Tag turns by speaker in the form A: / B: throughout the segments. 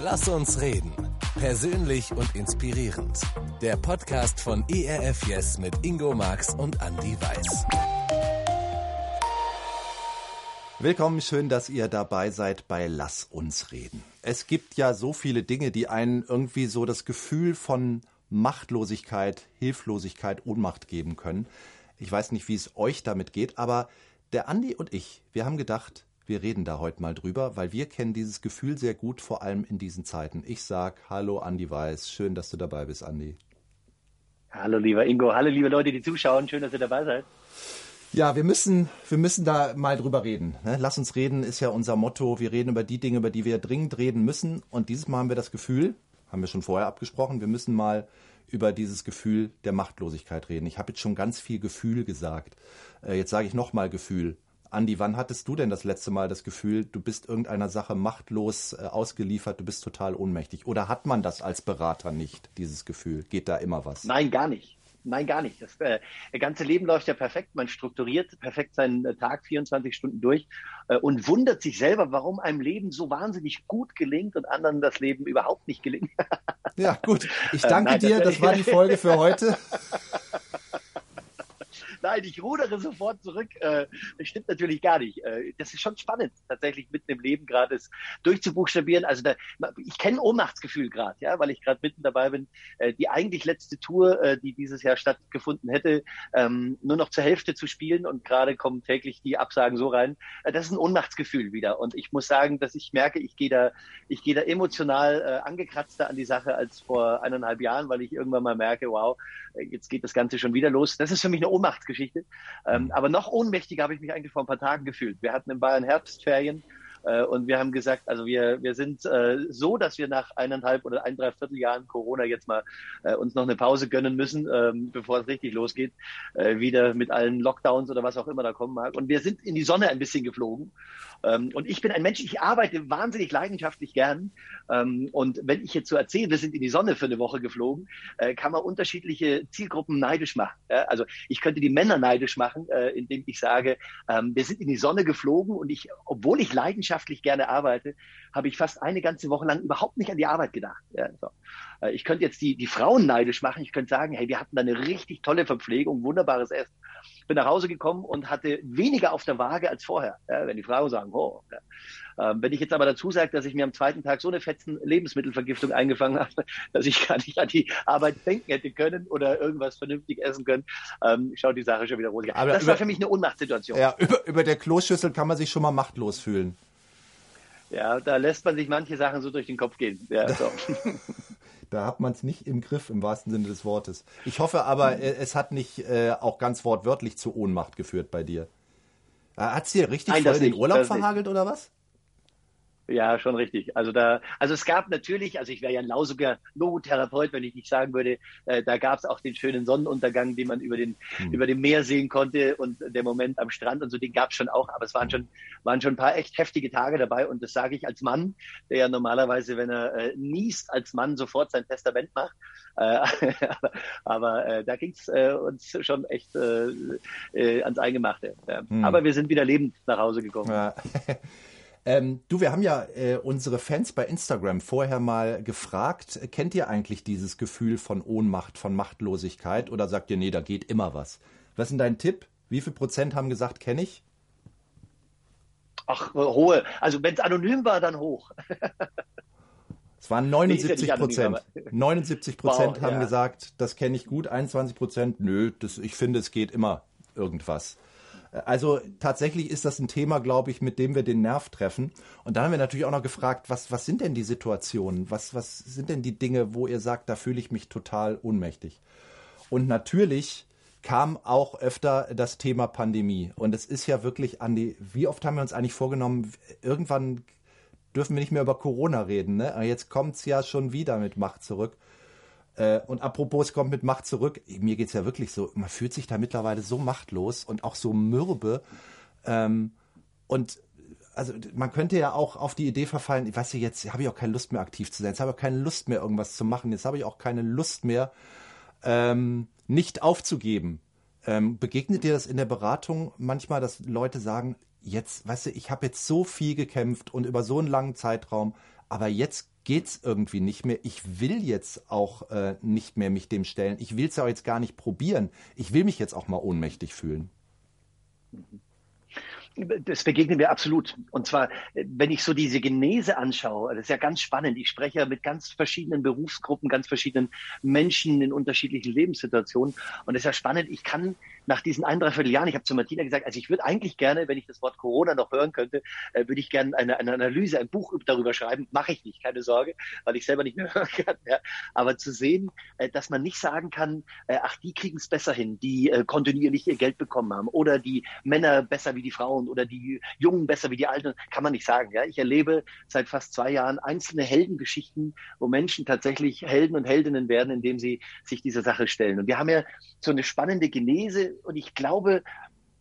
A: Lass uns reden. Persönlich und inspirierend. Der Podcast von ERF Yes mit Ingo Marx und Andy Weiß.
B: Willkommen, schön, dass ihr dabei seid bei Lass uns reden. Es gibt ja so viele Dinge, die einen irgendwie so das Gefühl von Machtlosigkeit, Hilflosigkeit, Ohnmacht geben können. Ich weiß nicht, wie es euch damit geht, aber der Andi und ich, wir haben gedacht, wir reden da heute mal drüber, weil wir kennen dieses Gefühl sehr gut, vor allem in diesen Zeiten. Ich sag Hallo Andi Weiß, schön, dass du dabei bist, Andi.
C: Hallo lieber Ingo, hallo liebe Leute, die zuschauen, schön, dass ihr dabei seid.
B: Ja, wir müssen, wir müssen da mal drüber reden. Ne? Lass uns reden ist ja unser Motto. Wir reden über die Dinge, über die wir dringend reden müssen. Und dieses Mal haben wir das Gefühl, haben wir schon vorher abgesprochen, wir müssen mal über dieses Gefühl der Machtlosigkeit reden. Ich habe jetzt schon ganz viel Gefühl gesagt. Äh, jetzt sage ich nochmal Gefühl. Andi, wann hattest du denn das letzte Mal das Gefühl, du bist irgendeiner Sache machtlos äh, ausgeliefert, du bist total ohnmächtig? Oder hat man das als Berater nicht, dieses Gefühl? Geht da immer was?
C: Nein, gar nicht. Nein, gar nicht. Das äh, ganze Leben läuft ja perfekt. Man strukturiert perfekt seinen äh, Tag 24 Stunden durch äh, und wundert sich selber, warum einem Leben so wahnsinnig gut gelingt und anderen das Leben überhaupt nicht gelingt.
B: ja, gut. Ich danke Nein, dir. Das, das war die Folge für heute.
C: Nein, ich rudere sofort zurück. Äh, das stimmt natürlich gar nicht. Äh, das ist schon spannend, tatsächlich mitten im Leben gerade es durchzubuchstabieren. Also da, ich kenne Ohnmachtsgefühl gerade, ja, weil ich gerade mitten dabei bin. Äh, die eigentlich letzte Tour, die dieses Jahr stattgefunden hätte, ähm, nur noch zur Hälfte zu spielen und gerade kommen täglich die Absagen so rein. Das ist ein Ohnmachtsgefühl wieder. Und ich muss sagen, dass ich merke, ich gehe da, ich gehe da emotional angekratzter an die Sache als vor eineinhalb Jahren, weil ich irgendwann mal merke, wow, jetzt geht das Ganze schon wieder los. Das ist für mich eine Ohnmachtsgeschichte. Geschichte. Ähm, mhm. aber noch ohnmächtiger habe ich mich eigentlich vor ein paar Tagen gefühlt. Wir hatten in Bayern Herbstferien äh, und wir haben gesagt, also wir, wir sind äh, so, dass wir nach eineinhalb oder ein, dreiviertel Jahren Corona jetzt mal äh, uns noch eine Pause gönnen müssen, ähm, bevor es richtig losgeht, wieder mit allen Lockdowns oder was auch immer da kommen mag. Und wir sind in die Sonne ein bisschen geflogen. Ähm, und ich bin ein Mensch, ich arbeite wahnsinnig leidenschaftlich gern. Ähm, und wenn ich jetzt so erzähle, wir sind in die Sonne für eine Woche geflogen, kann man unterschiedliche Zielgruppen neidisch machen. Also ich könnte die Männer neidisch machen, indem ich sage, wir sind in die Sonne geflogen und ich, obwohl ich leidenschaftlich leidenschaftlich gerne arbeite, habe ich fast eine ganze Woche lang überhaupt nicht an die Arbeit gedacht. Ja, so. Äh, ich könnte jetzt die, die Frauen neidisch machen. Ich könnte sagen, hey, wir hatten da eine richtig tolle Verpflegung, wunderbares Essen. Bin nach Hause gekommen und hatte weniger auf der Waage als vorher. Ja, wenn die Frauen sagen, oh. Ja. Ähm, wenn ich jetzt aber dazu sage, dass ich mir am zweiten Tag so eine fetzen Lebensmittelvergiftung eingefangen habe, dass ich gar nicht an die Arbeit denken hätte können oder irgendwas vernünftig essen können, ähm, schaut die Sache schon wieder rosig aus. Das über, war für mich eine Unmachtsituation.
B: Ja, über, über der Kloschüssel kann man sich schon mal machtlos fühlen.
C: Ja, da lässt man sich manche Sachen so durch den Kopf gehen. Ja, so.
B: da hat man es nicht im Griff, im wahrsten Sinne des Wortes. Ich hoffe aber, äh, es hat nicht äh, auch ganz wortwörtlich zu Ohnmacht geführt bei dir. Äh, hat es dir richtig Nein, voll den Urlaub verhagelt nicht. oder was?
C: Ja, schon richtig. Also da, also es gab natürlich, also ich wäre ja ein lausiger Logotherapeut, wenn ich nicht sagen würde, äh, da gab es auch den schönen Sonnenuntergang, den man über den hm. über dem Meer sehen konnte und der Moment am Strand und so, den gab es schon auch. Aber es waren schon waren schon ein paar echt heftige Tage dabei und das sage ich als Mann, der ja normalerweise, wenn er äh, niest, als Mann sofort sein Testament macht. Äh, aber aber äh, da ging's äh, uns schon echt äh, äh, ans Eingemachte. Ja. Hm. Aber wir sind wieder lebend nach Hause gekommen. Ja.
B: Ähm, du, wir haben ja äh, unsere Fans bei Instagram vorher mal gefragt, kennt ihr eigentlich dieses Gefühl von Ohnmacht, von Machtlosigkeit oder sagt ihr, nee, da geht immer was? Was ist denn dein Tipp? Wie viel Prozent haben gesagt, kenne ich?
C: Ach, hohe. Also wenn es anonym war, dann hoch.
B: es waren 79 Prozent. 79 Prozent wow, haben ja. gesagt, das kenne ich gut. 21 Prozent, nö, das, ich finde, es geht immer irgendwas. Also tatsächlich ist das ein Thema, glaube ich, mit dem wir den Nerv treffen. Und dann haben wir natürlich auch noch gefragt, was, was sind denn die Situationen? Was, was sind denn die Dinge, wo ihr sagt, da fühle ich mich total ohnmächtig? Und natürlich kam auch öfter das Thema Pandemie. Und es ist ja wirklich, Andi, wie oft haben wir uns eigentlich vorgenommen, irgendwann dürfen wir nicht mehr über Corona reden, ne? Aber jetzt kommt es ja schon wieder mit Macht zurück. Äh, und apropos, es kommt mit Macht zurück. Mir geht es ja wirklich so, man fühlt sich da mittlerweile so machtlos und auch so mürbe. Ähm, und also man könnte ja auch auf die Idee verfallen, ich weiß ja, jetzt habe ich auch keine Lust mehr aktiv zu sein, jetzt habe ich auch keine Lust mehr irgendwas zu machen, jetzt habe ich auch keine Lust mehr ähm, nicht aufzugeben. Ähm, begegnet dir das in der Beratung manchmal, dass Leute sagen, jetzt, weißt du, ich habe jetzt so viel gekämpft und über so einen langen Zeitraum, aber jetzt geht's irgendwie nicht mehr. Ich will jetzt auch äh, nicht mehr mich dem stellen. Ich will es ja auch jetzt gar nicht probieren. Ich will mich jetzt auch mal ohnmächtig fühlen.
C: Mhm das begegnen wir absolut. Und zwar, wenn ich so diese Genese anschaue, das ist ja ganz spannend. Ich spreche ja mit ganz verschiedenen Berufsgruppen, ganz verschiedenen Menschen in unterschiedlichen Lebenssituationen. Und es ist ja spannend. Ich kann nach diesen ein, dreiviertel Jahren, ich habe zu Martina gesagt, also ich würde eigentlich gerne, wenn ich das Wort Corona noch hören könnte, äh, würde ich gerne eine, eine Analyse, ein Buch darüber schreiben. Mache ich nicht, keine Sorge, weil ich selber nicht mehr hören kann. Ja. Aber zu sehen, äh, dass man nicht sagen kann, äh, ach, die kriegen es besser hin, die kontinuierlich ihr Geld bekommen haben oder die Männer besser wie die Frauen oder die Jungen besser wie die Alten, kann man nicht sagen. Ja. Ich erlebe seit fast zwei Jahren einzelne Heldengeschichten, wo Menschen tatsächlich Helden und Heldinnen werden, indem sie sich dieser Sache stellen. Und wir haben ja so eine spannende Genese und ich glaube,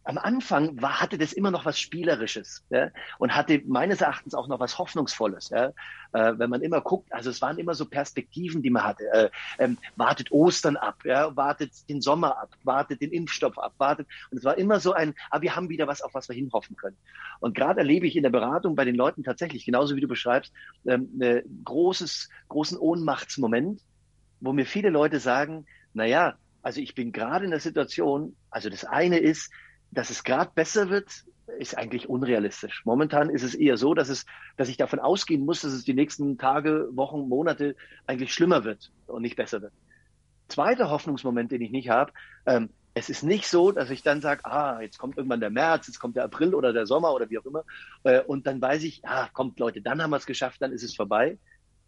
C: am Anfang war, hatte das immer noch was Spielerisches ja, und hatte meines Erachtens auch noch was Hoffnungsvolles. Ja, äh, wenn man immer guckt, also es waren immer so Perspektiven, die man hatte. Äh, ähm, wartet Ostern ab, ja, wartet den Sommer ab, wartet den Impfstoff ab, wartet. Und es war immer so ein, ah, wir haben wieder was, auf was wir hinhoffen können. Und gerade erlebe ich in der Beratung bei den Leuten tatsächlich, genauso wie du beschreibst, ähm, äh, großes, großen Ohnmachtsmoment, wo mir viele Leute sagen, na ja, also ich bin gerade in der Situation, also das eine ist, dass es gerade besser wird, ist eigentlich unrealistisch. Momentan ist es eher so, dass es, dass ich davon ausgehen muss, dass es die nächsten Tage, Wochen, Monate eigentlich schlimmer wird und nicht besser wird. Zweiter Hoffnungsmoment, den ich nicht habe, ähm, es ist nicht so, dass ich dann sage, ah, jetzt kommt irgendwann der März, jetzt kommt der April oder der Sommer oder wie auch immer, äh, und dann weiß ich, ah, kommt Leute, dann haben wir es geschafft, dann ist es vorbei.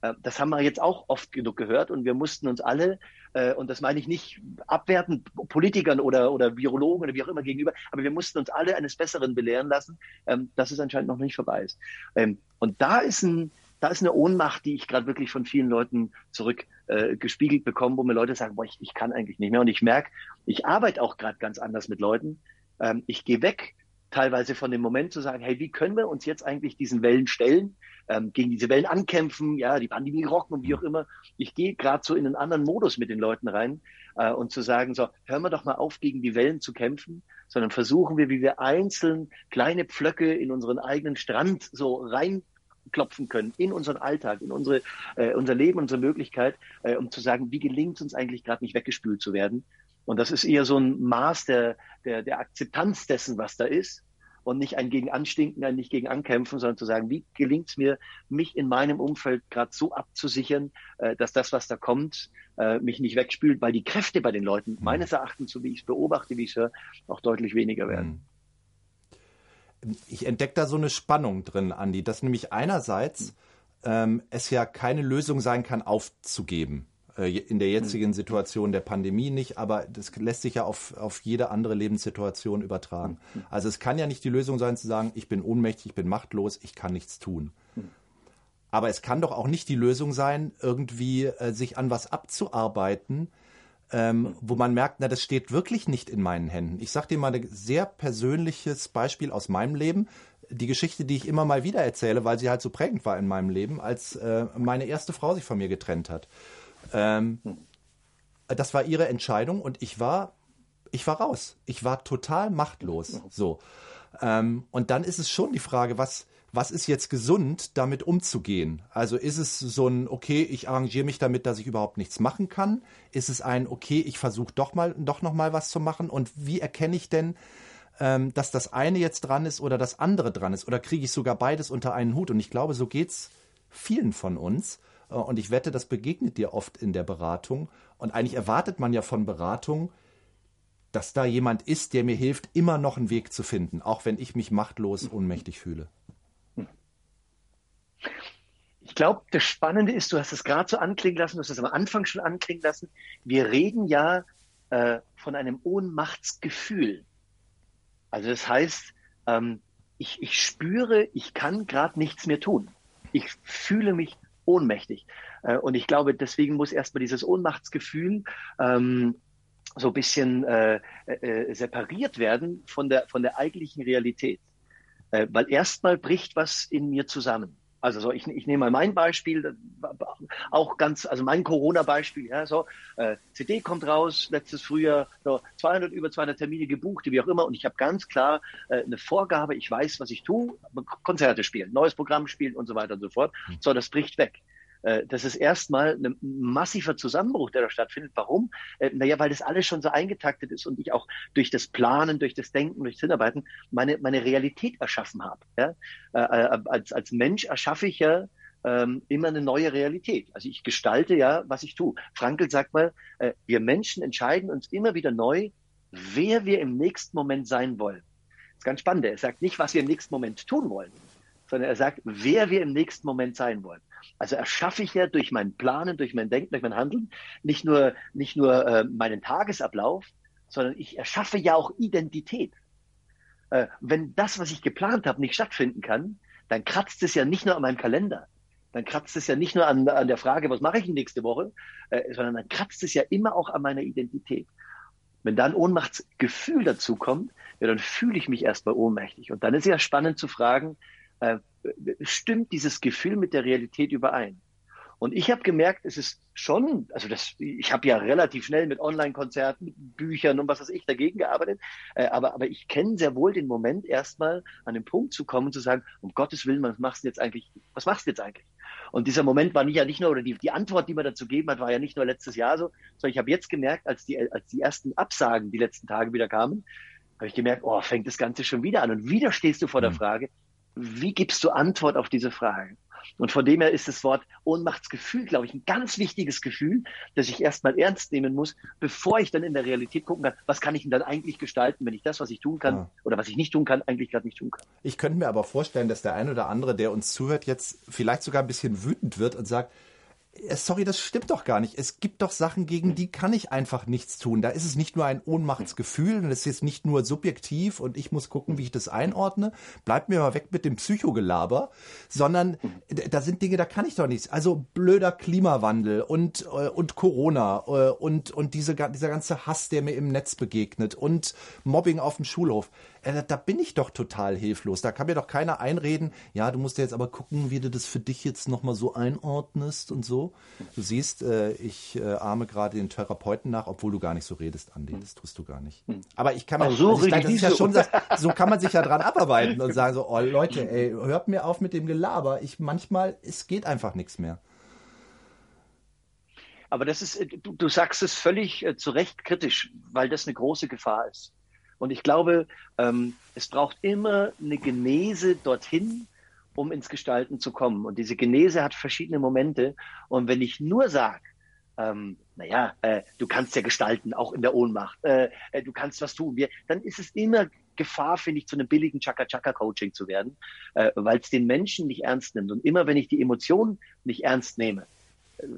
C: Äh, das haben wir jetzt auch oft genug gehört und wir mussten uns alle, äh, und das meine ich nicht abwertend Politikern oder, oder Virologen oder wie auch immer gegenüber, aber wir mussten uns alle eines Besseren belehren lassen, ähm, dass es anscheinend noch nicht vorbei ist. Ähm, und da ist ein, da ist eine Ohnmacht, die ich gerade wirklich von vielen Leuten zurückgespiegelt äh, bekomme, wo mir Leute sagen, boah, ich, ich kann eigentlich nicht mehr. Und ich merke, ich arbeite auch gerade ganz anders mit Leuten. Ähm, ich gehe weg teilweise von dem Moment zu sagen, hey, wie können wir uns jetzt eigentlich diesen Wellen stellen, ähm, gegen diese Wellen ankämpfen, ja, die Pandemie rocken und wie auch immer. Ich gehe gerade so in einen anderen Modus mit den Leuten rein äh, und zu sagen, so, hören wir doch mal auf, gegen die Wellen zu kämpfen, sondern versuchen wir, wie wir einzeln kleine Pflöcke in unseren eigenen Strand so rein klopfen können in unseren Alltag, in unsere, äh, unser Leben, unsere Möglichkeit, äh, um zu sagen, wie gelingt es uns eigentlich gerade nicht weggespült zu werden, und das ist eher so ein Maß der, der, der Akzeptanz dessen, was da ist. Und nicht ein gegen Anstinken, ein nicht gegen Ankämpfen, sondern zu sagen, wie gelingt es mir, mich in meinem Umfeld gerade so abzusichern, äh, dass das, was da kommt, äh, mich nicht wegspült, weil die Kräfte bei den Leuten, mhm. meines Erachtens, so wie ich es beobachte, wie ich es höre, auch deutlich weniger werden.
B: Mhm. Ich entdecke da so eine Spannung drin, Andi, dass nämlich einerseits ähm, es ja keine Lösung sein kann, aufzugeben. Äh, in der jetzigen Situation der Pandemie nicht, aber das lässt sich ja auf, auf jede andere Lebenssituation übertragen. Also es kann ja nicht die Lösung sein zu sagen, ich bin ohnmächtig, ich bin machtlos, ich kann nichts tun. Aber es kann doch auch nicht die Lösung sein, irgendwie äh, sich an was abzuarbeiten, ähm, wo man merkt, na, das steht wirklich nicht in meinen Händen. Ich sage dir mal ein sehr persönliches Beispiel aus meinem Leben. Die Geschichte, die ich immer mal wieder erzähle, weil sie halt so prägend war in meinem Leben, als äh, meine erste Frau sich von mir getrennt hat. Ähm, das war ihre Entscheidung und ich war, ich war raus. Ich war total machtlos. So. Ähm, und dann ist es schon die Frage, was, was ist jetzt gesund, damit umzugehen? Also ist es so ein, okay, ich arrangiere mich damit, dass ich überhaupt nichts machen kann? Ist es ein, okay, ich versuche doch mal, doch noch mal was zu machen? Und wie erkenne ich denn, ähm, dass das eine jetzt dran ist oder das andere dran ist? Oder kriege ich sogar beides unter einen Hut? Und ich glaube, so geht's vielen von uns. Äh, und ich wette, das begegnet dir oft in der Beratung. Und eigentlich erwartet man ja von Beratung, dass da jemand ist, der mir hilft, immer noch einen Weg zu finden, auch wenn ich mich machtlos, ohnmächtig fühle.
C: Ich glaube, das Spannende ist, du hast es gerade so anklingen lassen, du hast es am Anfang schon anklingen lassen. Wir reden ja äh, von einem Ohnmachtsgefühl. Also das heißt, ähm, ich, ich spüre, ich kann gerade nichts mehr tun. Ich fühle mich ohnmächtig. Äh, und ich glaube, deswegen muss erstmal dieses Ohnmachtsgefühl ähm, so ein bisschen äh, äh, separiert werden von der, von der eigentlichen Realität. Äh, weil erstmal bricht was in mir zusammen. Also so, ich, ich nehme mal mein Beispiel, auch ganz, also mein Corona-Beispiel, ja, so, äh, CD kommt raus, letztes Frühjahr, so 200, über 200 Termine gebucht, wie auch immer, und ich habe ganz klar äh, eine Vorgabe, ich weiß, was ich tue, Konzerte spielen, neues Programm spielen und so weiter und so fort. Hm. So, das bricht weg. Äh, das ist erstmal ein massiver Zusammenbruch, der da stattfindet. Warum? Äh, naja, weil das alles schon so eingetaktet ist und ich auch durch das Planen, durch das Denken, durch das Hinarbeiten meine, meine Realität erschaffen habe. Ja? Äh, als, als Mensch erschaffe ich ja ähm, immer eine neue Realität. Also ich gestalte ja, was ich tue. Frankl sagt mal, äh, wir Menschen entscheiden uns immer wieder neu, wer wir im nächsten Moment sein wollen. Das ist ganz spannend. Er sagt nicht, was wir im nächsten Moment tun wollen, sondern er sagt, wer wir im nächsten Moment sein wollen. Also erschaffe ich ja durch mein Planen, durch mein Denken, durch mein Handeln nicht nur, nicht nur äh, meinen Tagesablauf, sondern ich erschaffe ja auch Identität. Äh, wenn das, was ich geplant habe, nicht stattfinden kann, dann kratzt es ja nicht nur an meinem Kalender, dann kratzt es ja nicht nur an, an der Frage, was mache ich nächste Woche, äh, sondern dann kratzt es ja immer auch an meiner Identität. Wenn dann Ohnmachtsgefühl dazu kommt, ja, dann fühle ich mich erstmal ohnmächtig. Und dann ist ja spannend zu fragen, äh, stimmt dieses Gefühl mit der Realität überein? Und ich habe gemerkt, es ist schon, also das, ich habe ja relativ schnell mit Online-Konzerten, Büchern und was weiß ich dagegen gearbeitet, äh, aber, aber ich kenne sehr wohl den Moment, erstmal an den Punkt zu kommen und zu sagen, um Gottes Willen, was machst du jetzt eigentlich, was machst du jetzt eigentlich? Und dieser Moment war nicht ja nicht nur, oder die, die Antwort, die man dazu gegeben hat, war ja nicht nur letztes Jahr so, sondern ich habe jetzt gemerkt, als die, als die ersten Absagen die letzten Tage wieder kamen, habe ich gemerkt, oh, fängt das Ganze schon wieder an. Und wieder stehst du vor der mhm. Frage, wie gibst du Antwort auf diese Frage? Und von dem her ist das Wort Ohnmachtsgefühl, glaube ich, ein ganz wichtiges Gefühl, das ich erstmal ernst nehmen muss, bevor ich dann in der Realität gucken kann, was kann ich denn dann eigentlich gestalten, wenn ich das, was ich tun kann ja. oder was ich nicht tun kann, eigentlich gerade nicht tun kann.
B: Ich könnte mir aber vorstellen, dass der ein oder andere, der uns zuhört, jetzt vielleicht sogar ein bisschen wütend wird und sagt, sorry, das stimmt doch gar nicht. Es gibt doch Sachen, gegen die kann ich einfach nichts tun. Da ist es nicht nur ein Ohnmachtsgefühl und es ist nicht nur subjektiv und ich muss gucken, wie ich das einordne. Bleibt mir mal weg mit dem Psychogelaber, sondern da sind Dinge, da kann ich doch nichts. Also blöder Klimawandel und, äh, und Corona äh, und, und diese, dieser ganze Hass, der mir im Netz begegnet und Mobbing auf dem Schulhof äh, da bin ich doch total hilflos. Da kann mir doch keiner einreden, ja, du musst ja jetzt aber gucken, wie du das für dich jetzt nochmal so einordnest und so. Du siehst, äh, ich äh, ahme gerade den Therapeuten nach, obwohl du gar nicht so redest, Andi. Das tust du gar nicht. Hm. Aber ich kann mir,
C: so, also
B: das ist ja schon, so kann man sich ja dran abarbeiten und sagen so, oh Leute, ey, hört mir auf mit dem Gelaber. Ich manchmal, es geht einfach nichts mehr.
C: Aber das ist, du, du sagst es völlig äh, zu Recht kritisch, weil das eine große Gefahr ist. Und ich glaube, ähm, es braucht immer eine Genese dorthin, um ins Gestalten zu kommen. Und diese Genese hat verschiedene Momente. Und wenn ich nur sage, ähm, naja, äh, du kannst ja gestalten, auch in der Ohnmacht, äh, äh, du kannst was tun, wir, dann ist es immer Gefahr, finde ich, zu einem billigen Chaka-Chaka-Coaching zu werden, äh, weil es den Menschen nicht ernst nimmt. Und immer wenn ich die Emotionen nicht ernst nehme,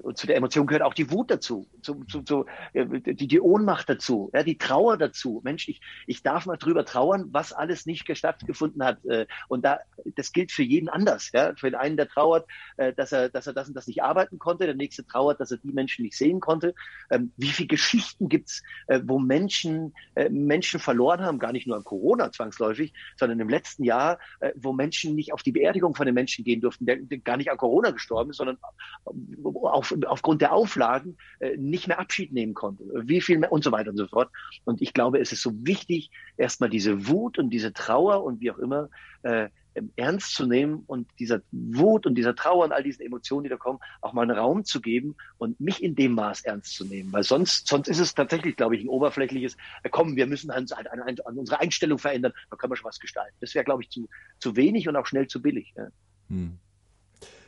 C: und zu der Emotion gehört auch die Wut dazu, zu, zu, zu, äh, die, die Ohnmacht dazu, ja, die Trauer dazu. Mensch, ich, ich darf mal drüber trauern, was alles nicht stattgefunden hat. Äh, und da, das gilt für jeden anders. Ja. Für den einen, der trauert, äh, dass er, dass er das und das nicht arbeiten konnte, der nächste trauert, dass er die Menschen nicht sehen konnte. Ähm, wie viele Geschichten gibt's, wo Menschen Menschen verloren haben, gar nicht nur an Corona zwangsläufig, sondern im letzten Jahr, wo Menschen nicht auf die Beerdigung von den Menschen gehen durften, der, der gar nicht an Corona gestorben ist, sondern auf, aufgrund der Auflagen äh, nicht mehr Abschied nehmen konnte, wie viel mehr und so weiter und so fort. Und ich glaube, es ist so wichtig, erstmal diese Wut und diese Trauer und wie auch immer äh, ernst zu nehmen und dieser Wut und dieser Trauer und all diesen Emotionen, die da kommen, auch mal einen Raum zu geben und mich in dem Maß ernst zu nehmen. Weil sonst, sonst ist es tatsächlich, glaube ich, ein oberflächliches, äh, komm, wir müssen an, an, an, an unsere Einstellung verändern, da können wir schon was gestalten. Das wäre, glaube ich, zu, zu wenig und auch schnell zu billig. Ja. Hm.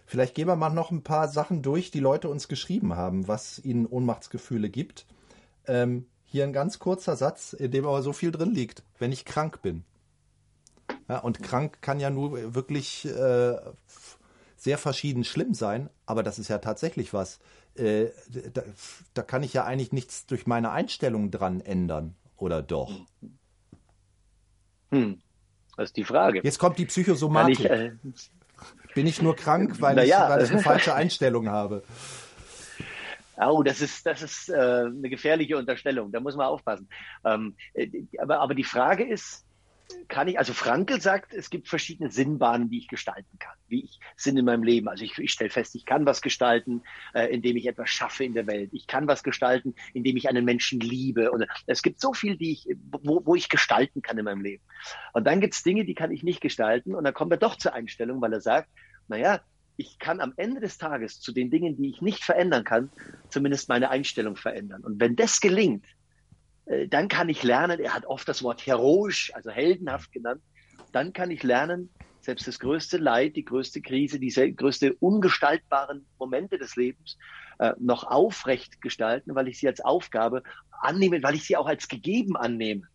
B: Vielleicht gehen wir mal noch ein paar Sachen durch, die Leute uns geschrieben haben, was ihnen Ohnmachtsgefühle gibt. Ähm, hier ein ganz kurzer Satz, in dem aber so viel drin liegt. Wenn ich krank bin. Ja, und krank kann ja nur wirklich äh, sehr verschieden schlimm sein, aber das ist ja tatsächlich was. Äh, da, da, kann ich ja eigentlich nichts durch meine Einstellung dran ändern, oder doch?
C: Hm. Das ist die Frage.
B: Jetzt kommt die Psychosomatik. Bin ich nur krank, weil, naja. ich, weil ich eine falsche Einstellung habe?
C: Oh, das ist, das ist äh, eine gefährliche Unterstellung. Da muss man aufpassen. Ähm, äh, aber, aber die Frage ist, kann ich, also Frankel sagt, es gibt verschiedene Sinnbahnen, die ich gestalten kann, wie ich Sinn in meinem Leben. Also ich, ich stelle fest, ich kann was gestalten, äh, indem ich etwas schaffe in der Welt. Ich kann was gestalten, indem ich einen Menschen liebe. Und es gibt so viel, die ich, wo, wo ich gestalten kann in meinem Leben. Und dann gibt es Dinge, die kann ich nicht gestalten. Und dann kommt er doch zur Einstellung, weil er sagt, naja, ich kann am Ende des Tages zu den Dingen, die ich nicht verändern kann, zumindest meine Einstellung verändern. Und wenn das gelingt, dann kann ich lernen, er hat oft das Wort heroisch, also heldenhaft genannt, dann kann ich lernen, selbst das größte Leid, die größte Krise, die größte ungestaltbaren Momente des Lebens äh, noch aufrecht gestalten, weil ich sie als Aufgabe annehme, weil ich sie auch als gegeben annehme.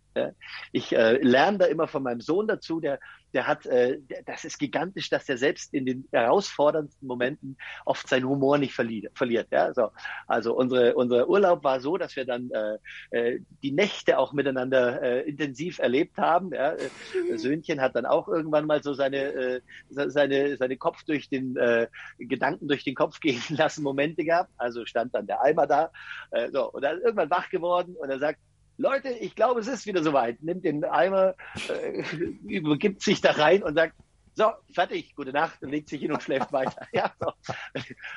C: Ich äh, lerne da immer von meinem Sohn dazu, der der hat, äh, das ist gigantisch, dass er selbst in den herausforderndsten Momenten oft seinen Humor nicht verliert. verliert ja? so, also unsere, unser Urlaub war so, dass wir dann äh, äh, die Nächte auch miteinander äh, intensiv erlebt haben. Ja? Äh, Söhnchen hat dann auch irgendwann mal so seine, äh, seine, seine Kopf durch den äh, Gedanken durch den Kopf gehen lassen Momente gehabt. Also stand dann der Eimer da äh, so, und er ist irgendwann wach geworden und er sagt, Leute, ich glaube, es ist wieder soweit. Nimmt den Eimer, äh, übergibt sich da rein und sagt, so, fertig, gute Nacht und legt sich hin und schläft weiter. Ja, so.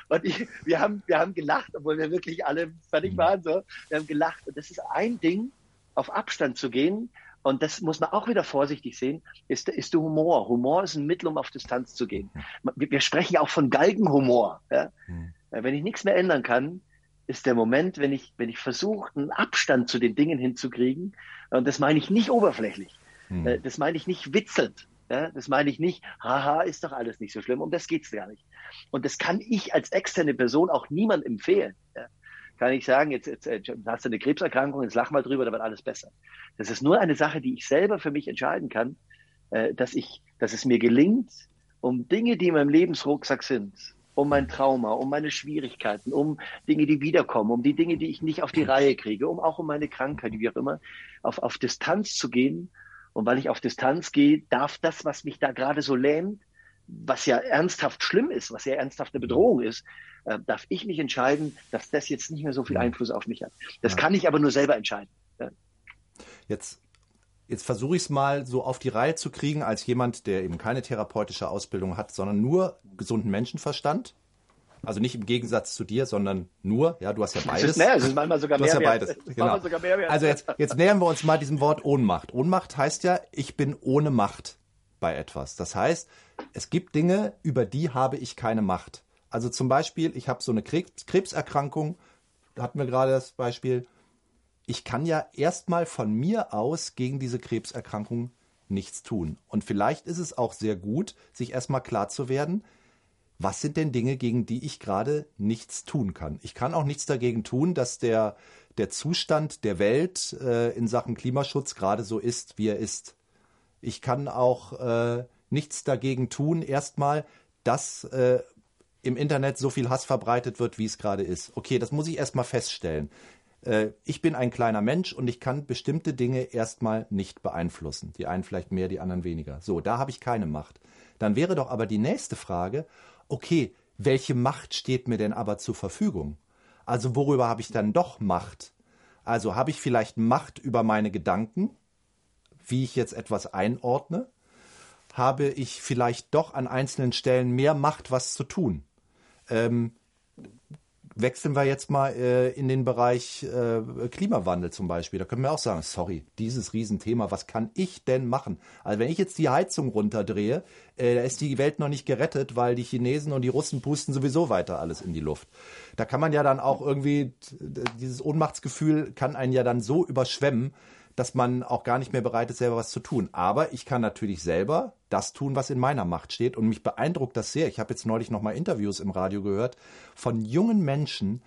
C: Und ich, wir, haben, wir haben gelacht, obwohl wir wirklich alle fertig waren. So. Wir haben gelacht. Und das ist ein Ding, auf Abstand zu gehen. Und das muss man auch wieder vorsichtig sehen, ist, ist der Humor. Humor ist ein Mittel, um auf Distanz zu gehen. Wir, wir sprechen auch von Galgenhumor. Ja? Mhm. Wenn ich nichts mehr ändern kann, ist der Moment, wenn ich, wenn ich versuche, einen Abstand zu den Dingen hinzukriegen. Und das meine ich nicht oberflächlich. Hm. Das meine ich nicht witzelnd. Das meine ich nicht, haha, ist doch alles nicht so schlimm. Um das geht's gar nicht. Und das kann ich als externe Person auch niemand empfehlen. Kann ich sagen, jetzt, jetzt, hast du eine Krebserkrankung, jetzt lach mal drüber, da wird alles besser. Das ist nur eine Sache, die ich selber für mich entscheiden kann, äh, dass ich, dass es mir gelingt, um Dinge, die in meinem Lebensrucksack sind, um mein Trauma, um meine Schwierigkeiten, um Dinge, die wiederkommen, um die Dinge, die ich nicht auf die Reihe kriege, um auch um meine Krankheit, wie auch immer, auf, auf Distanz zu gehen. Und weil ich auf Distanz gehe, darf das, was mich da gerade so lähmt, was ja ernsthaft schlimm ist, was ja ernsthaft eine Bedrohung ist, äh, darf ich mich entscheiden, dass das jetzt nicht mehr so viel Einfluss auf mich hat. Das ja. kann ich aber nur selber entscheiden. Ja.
B: Jetzt Jetzt versuche ich es mal so auf die Reihe zu kriegen, als jemand, der eben keine therapeutische Ausbildung hat, sondern nur gesunden Menschenverstand. Also nicht im Gegensatz zu dir, sondern nur, ja, du hast ja beides. Das ist,
C: ne, das ist manchmal sogar
B: du
C: mehr
B: hast ja beides. Genau. Mehr also jetzt, jetzt nähern wir uns mal diesem Wort Ohnmacht. Ohnmacht heißt ja, ich bin ohne Macht bei etwas. Das heißt, es gibt Dinge, über die habe ich keine Macht. Also zum Beispiel, ich habe so eine Krebserkrankung, da hatten wir gerade das Beispiel, ich kann ja erstmal von mir aus gegen diese Krebserkrankung nichts tun. Und vielleicht ist es auch sehr gut, sich erstmal klar zu werden, was sind denn Dinge, gegen die ich gerade nichts tun kann. Ich kann auch nichts dagegen tun, dass der, der Zustand der Welt äh, in Sachen Klimaschutz gerade so ist, wie er ist. Ich kann auch äh, nichts dagegen tun, erstmal, dass äh, im Internet so viel Hass verbreitet wird, wie es gerade ist. Okay, das muss ich erstmal feststellen. Äh, ich bin ein kleiner Mensch und ich kann bestimmte Dinge erstmal nicht beeinflussen. Die einen vielleicht mehr, die anderen weniger. So, da habe ich keine Macht. Dann wäre doch aber die nächste Frage, okay, welche Macht steht mir denn aber zur Verfügung? Also worüber habe ich dann doch Macht? Also habe ich vielleicht Macht über meine Gedanken, wie ich jetzt etwas einordne? Habe ich vielleicht doch an einzelnen Stellen mehr Macht, was zu tun? Ähm, wechseln wir jetzt mal äh, in den Bereich äh, Klimawandel zum Beispiel. Da können wir auch sagen, sorry, dieses Riesenthema, was kann ich denn machen? Also wenn ich jetzt die Heizung runterdrehe, äh, da ist die Welt noch nicht gerettet, weil die Chinesen und die Russen pusten sowieso weiter alles in die Luft. Da kann man ja dann auch irgendwie, dieses Ohnmachtsgefühl kann einen ja dann so überschwemmen, dass man auch gar nicht mehr bereit ist, selber was zu tun. Aber ich kann natürlich selber das tun, was in meiner Macht steht. Und mich beeindruckt das sehr. Ich habe jetzt neulich noch mal Interviews im Radio gehört von jungen Menschen,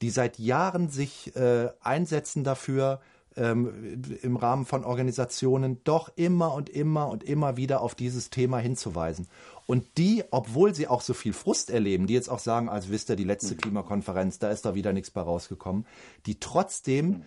B: die seit Jahren sich äh, einsetzen dafür, ähm, im Rahmen von Organisationen doch immer und immer und immer wieder auf dieses Thema hinzuweisen. Und die, obwohl sie auch so viel Frust erleben, die jetzt auch sagen, als wisst ihr, die letzte. Klimakonferenz, da ist da wieder nichts bei rausgekommen, die trotzdem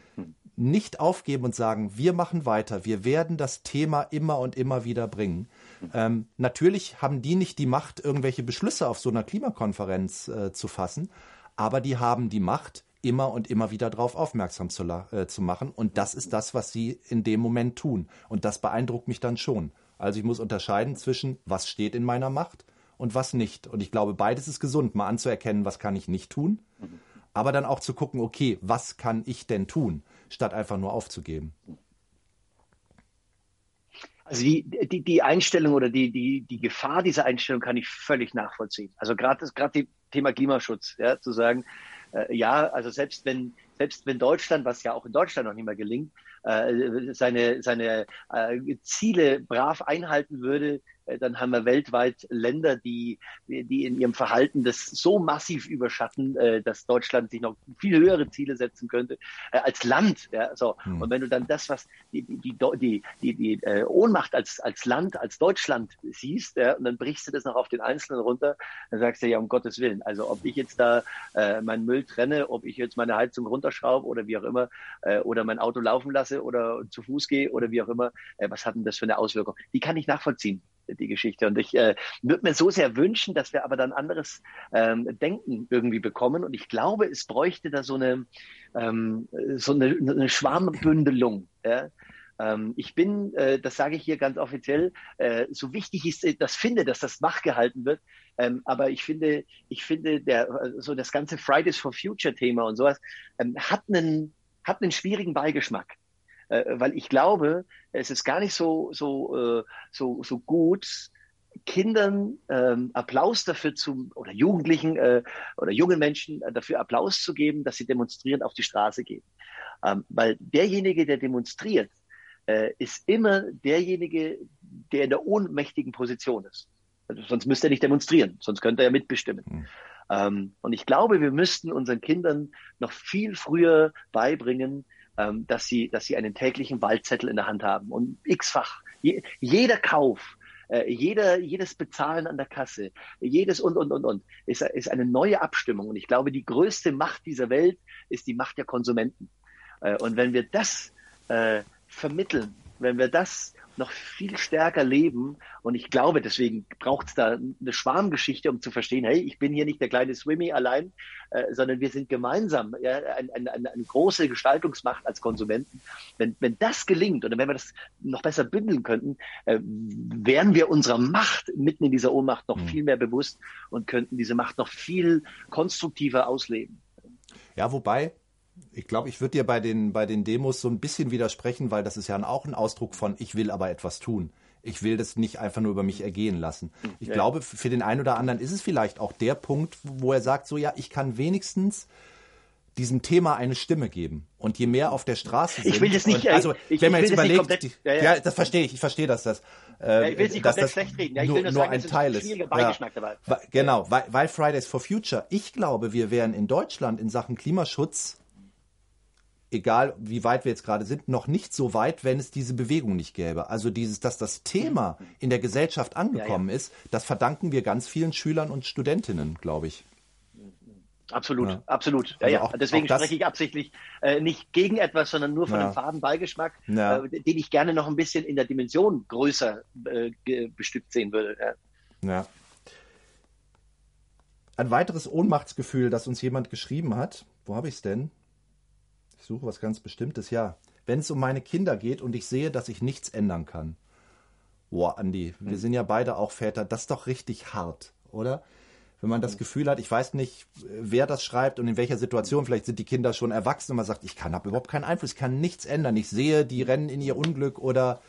B: nicht aufgeben und sagen, wir machen weiter, wir werden das Thema immer und immer wieder bringen. Ähm, natürlich haben die nicht die Macht, irgendwelche Beschlüsse auf so einer Klimakonferenz äh, zu fassen, aber die haben die Macht, immer und immer wieder darauf aufmerksam zu, äh, zu machen. Und das ist das, was sie in dem Moment tun. Und das beeindruckt mich dann schon. Also ich muss unterscheiden zwischen, was steht in meiner Macht und was nicht. Und ich glaube, beides ist gesund, mal anzuerkennen, was kann ich nicht tun, aber dann auch zu gucken, okay, was kann ich denn tun, statt einfach nur aufzugeben.
C: Also die, die, die Einstellung oder die, die, die Gefahr dieser Einstellung kann ich völlig nachvollziehen. Also gerade das gerade Thema Klimaschutz, ja, zu sagen, äh, ja, also selbst wenn selbst wenn Deutschland, was ja auch in Deutschland noch nicht mehr gelingt, äh, seine, seine äh, Ziele brav einhalten würde, dann haben wir weltweit Länder, die, die in ihrem Verhalten das so massiv überschatten, äh, dass Deutschland sich noch viel höhere Ziele setzen könnte äh, als Land. Ja, so. Hm. Und wenn du dann das, was die, die, die, die, die äh, Ohnmacht als, als Land, als Deutschland siehst, ja, und dann brichst du das noch auf den Einzelnen runter, dann sagst du ja, um Gottes Willen. Also ob ich jetzt da äh, meinen Müll trenne, ob ich jetzt meine Heizung runterschraube oder wie auch immer, äh, oder mein Auto laufen lasse oder zu Fuß gehe oder wie auch immer, äh, was hat denn das für eine Auswirkung? Die kann ich nachvollziehen die Geschichte. Und ich äh, würde mir so sehr wünschen, dass wir aber dann anderes ähm, Denken irgendwie bekommen. Und ich glaube, es bräuchte da so eine, ähm, so eine, eine Schwarmbündelung. Ja? Ähm, ich bin, äh, das sage ich hier ganz offiziell, äh, so wichtig ist äh, das finde, dass das wachgehalten wird. Ähm, aber ich finde, ich finde, der, so das ganze Fridays for Future Thema und sowas ähm, hat einen, hat einen schwierigen Beigeschmack äh, weil ich glaube, es ist gar nicht so, so, äh, so, so gut, Kindern ähm, Applaus dafür zu oder Jugendlichen äh, oder jungen Menschen äh, dafür Applaus zu geben, dass sie demonstrierend auf die Straße gehen. Ähm, weil derjenige, der demonstriert, äh, ist immer derjenige, der in der ohnmächtigen Position ist. Also sonst müsste er nicht demonstrieren, sonst könnte er ja mitbestimmen. Mhm. Ähm, und ich glaube, wir müssten unseren Kindern noch viel früher beibringen, ähm, dass, sie, dass sie einen täglichen Wahlzettel in der Hand haben und x-fach. Je, jeder Kauf, äh, jeder, jedes Bezahlen an der Kasse, jedes und, und, und, und, ist, ist eine neue Abstimmung. Und ich glaube, die größte Macht dieser Welt ist die Macht der Konsumenten. Äh, und wenn wir das äh, vermitteln, wenn wir das noch viel stärker leben. Und ich glaube, deswegen braucht es da eine Schwarmgeschichte, um zu verstehen, hey, ich bin hier nicht der kleine Swimmy allein, äh, sondern wir sind gemeinsam ja, ein, ein, eine, eine große Gestaltungsmacht als Konsumenten. Wenn, wenn das gelingt oder wenn wir das noch besser bündeln könnten, äh, wären wir unserer Macht mitten in dieser Ohnmacht noch mhm. viel mehr bewusst und könnten diese Macht noch viel konstruktiver ausleben.
B: Ja, wobei ich glaube, ich würde dir bei den, bei den Demos so ein bisschen widersprechen, weil das ist ja auch ein Ausdruck von, ich will aber etwas tun. Ich will das nicht einfach nur über mich ergehen lassen. Ich ja. glaube, für den einen oder anderen ist es vielleicht auch der Punkt, wo er sagt, so ja, ich kann wenigstens diesem Thema eine Stimme geben. Und je mehr auf der Straße sind.
C: Ich will das nicht,
B: also ich, wenn man jetzt überlegt, komplett, die, ja, ja. ja, das verstehe ich, ich verstehe, dass das,
C: äh, ich will nicht dass das schlecht reden. Ja, ich nur, will nur, nur sagen, ein Teil ist.
B: Dabei. Genau, weil, weil Fridays for Future, ich glaube, wir wären in Deutschland in Sachen Klimaschutz egal wie weit wir jetzt gerade sind, noch nicht so weit, wenn es diese Bewegung nicht gäbe. Also dieses, dass das Thema in der Gesellschaft angekommen ja, ja. ist, das verdanken wir ganz vielen Schülern und Studentinnen, glaube ich.
C: Absolut, ja. absolut. Also ja. Auch, Deswegen auch spreche ich absichtlich äh, nicht gegen etwas, sondern nur von ja. einem Fadenbeigeschmack, ja. äh, den ich gerne noch ein bisschen in der Dimension größer äh, bestückt sehen würde. Ja.
B: Ein weiteres Ohnmachtsgefühl, das uns jemand geschrieben hat. Wo habe ich es denn? Ich suche was ganz Bestimmtes. Ja, wenn es um meine Kinder geht und ich sehe, dass ich nichts ändern kann. Boah, Andi, wir hm. sind ja beide auch Väter. Das ist doch richtig hart, oder? Wenn man das hm. Gefühl hat, ich weiß nicht, wer das schreibt und in welcher Situation, vielleicht sind die Kinder schon erwachsen und man sagt, ich kann habe überhaupt keinen Einfluss, ich kann nichts ändern. Ich sehe, die rennen in ihr Unglück oder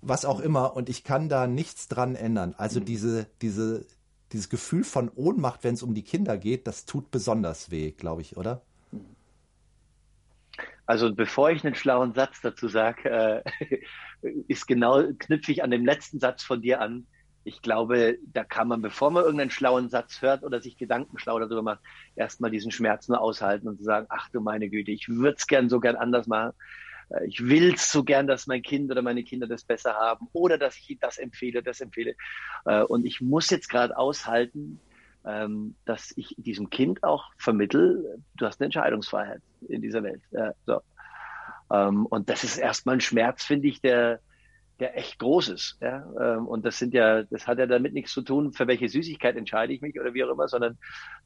B: was auch immer und ich kann da nichts dran ändern. Also hm. diese, diese, dieses Gefühl von Ohnmacht, wenn es um die Kinder geht, das tut besonders weh, glaube ich, oder?
C: Also bevor ich einen schlauen Satz dazu sage, äh, ist genau, knüpfe ich an dem letzten Satz von dir an. Ich glaube, da kann man, bevor man irgendeinen schlauen Satz hört oder sich Gedanken schlau darüber macht, erstmal diesen Schmerz nur aushalten und zu sagen, ach du meine Güte, ich würde es gern so gern anders machen. Äh, ich will es so gern, dass mein Kind oder meine Kinder das besser haben oder dass ich das empfehle, das empfehle. Äh, und ich muss jetzt gerade aushalten, dass ich diesem Kind auch vermittel, du hast eine Entscheidungsfreiheit in dieser Welt. So. ähm, und das ist erstmal ein Schmerz, finde ich, der, der echt groß ist. Ja? Ähm, und das sind ja, das hat ja damit nichts zu tun, für welche Süßigkeit entscheide ich mich oder wie auch immer, sondern,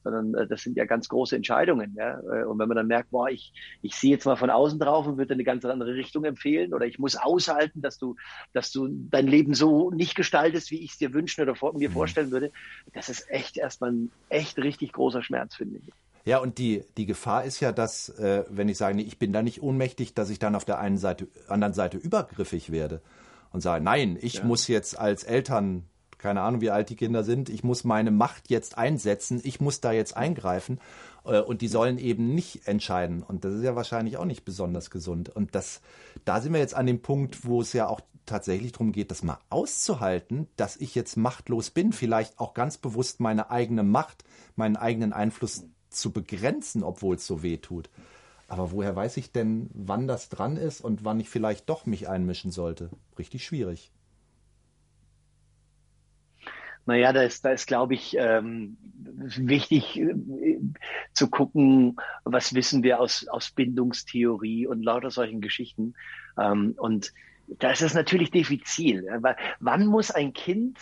C: sondern äh, das sind ja ganz große Entscheidungen. Ja? Äh, und wenn man dann merkt, boah, ich, ich sehe jetzt mal von außen drauf und würde eine ganz andere Richtung empfehlen oder ich muss aushalten, dass du, dass du dein Leben so nicht gestaltest, wie ich es dir wünschen oder vor, mir mhm. vorstellen würde, das ist echt erstmal ein echt richtig großer Schmerz, finde ich.
B: Ja, und die, die Gefahr ist ja, dass, äh, wenn ich sage, ich bin da nicht ohnmächtig, dass ich dann auf der einen Seite, anderen Seite übergriffig werde und sage, nein, ich ja. muss jetzt als Eltern, keine Ahnung, wie alt die Kinder sind, ich muss meine Macht jetzt einsetzen, ich muss da jetzt eingreifen äh, und die sollen eben nicht entscheiden. Und das ist ja wahrscheinlich auch nicht besonders gesund. Und das, da sind wir jetzt an dem Punkt, wo es ja auch tatsächlich darum geht, das mal auszuhalten, dass ich jetzt machtlos bin, vielleicht auch ganz bewusst meine eigene Macht, meinen eigenen Einfluss zu begrenzen, obwohl es so weh tut. Aber woher weiß ich denn, wann das dran ist und wann ich vielleicht doch mich einmischen sollte? Richtig schwierig.
C: Naja, da ist, da ist glaube ich, ähm, wichtig äh, zu gucken, was wissen wir aus, aus Bindungstheorie und lauter solchen Geschichten. Ähm, und da ist es natürlich diffizil. Wann muss ein Kind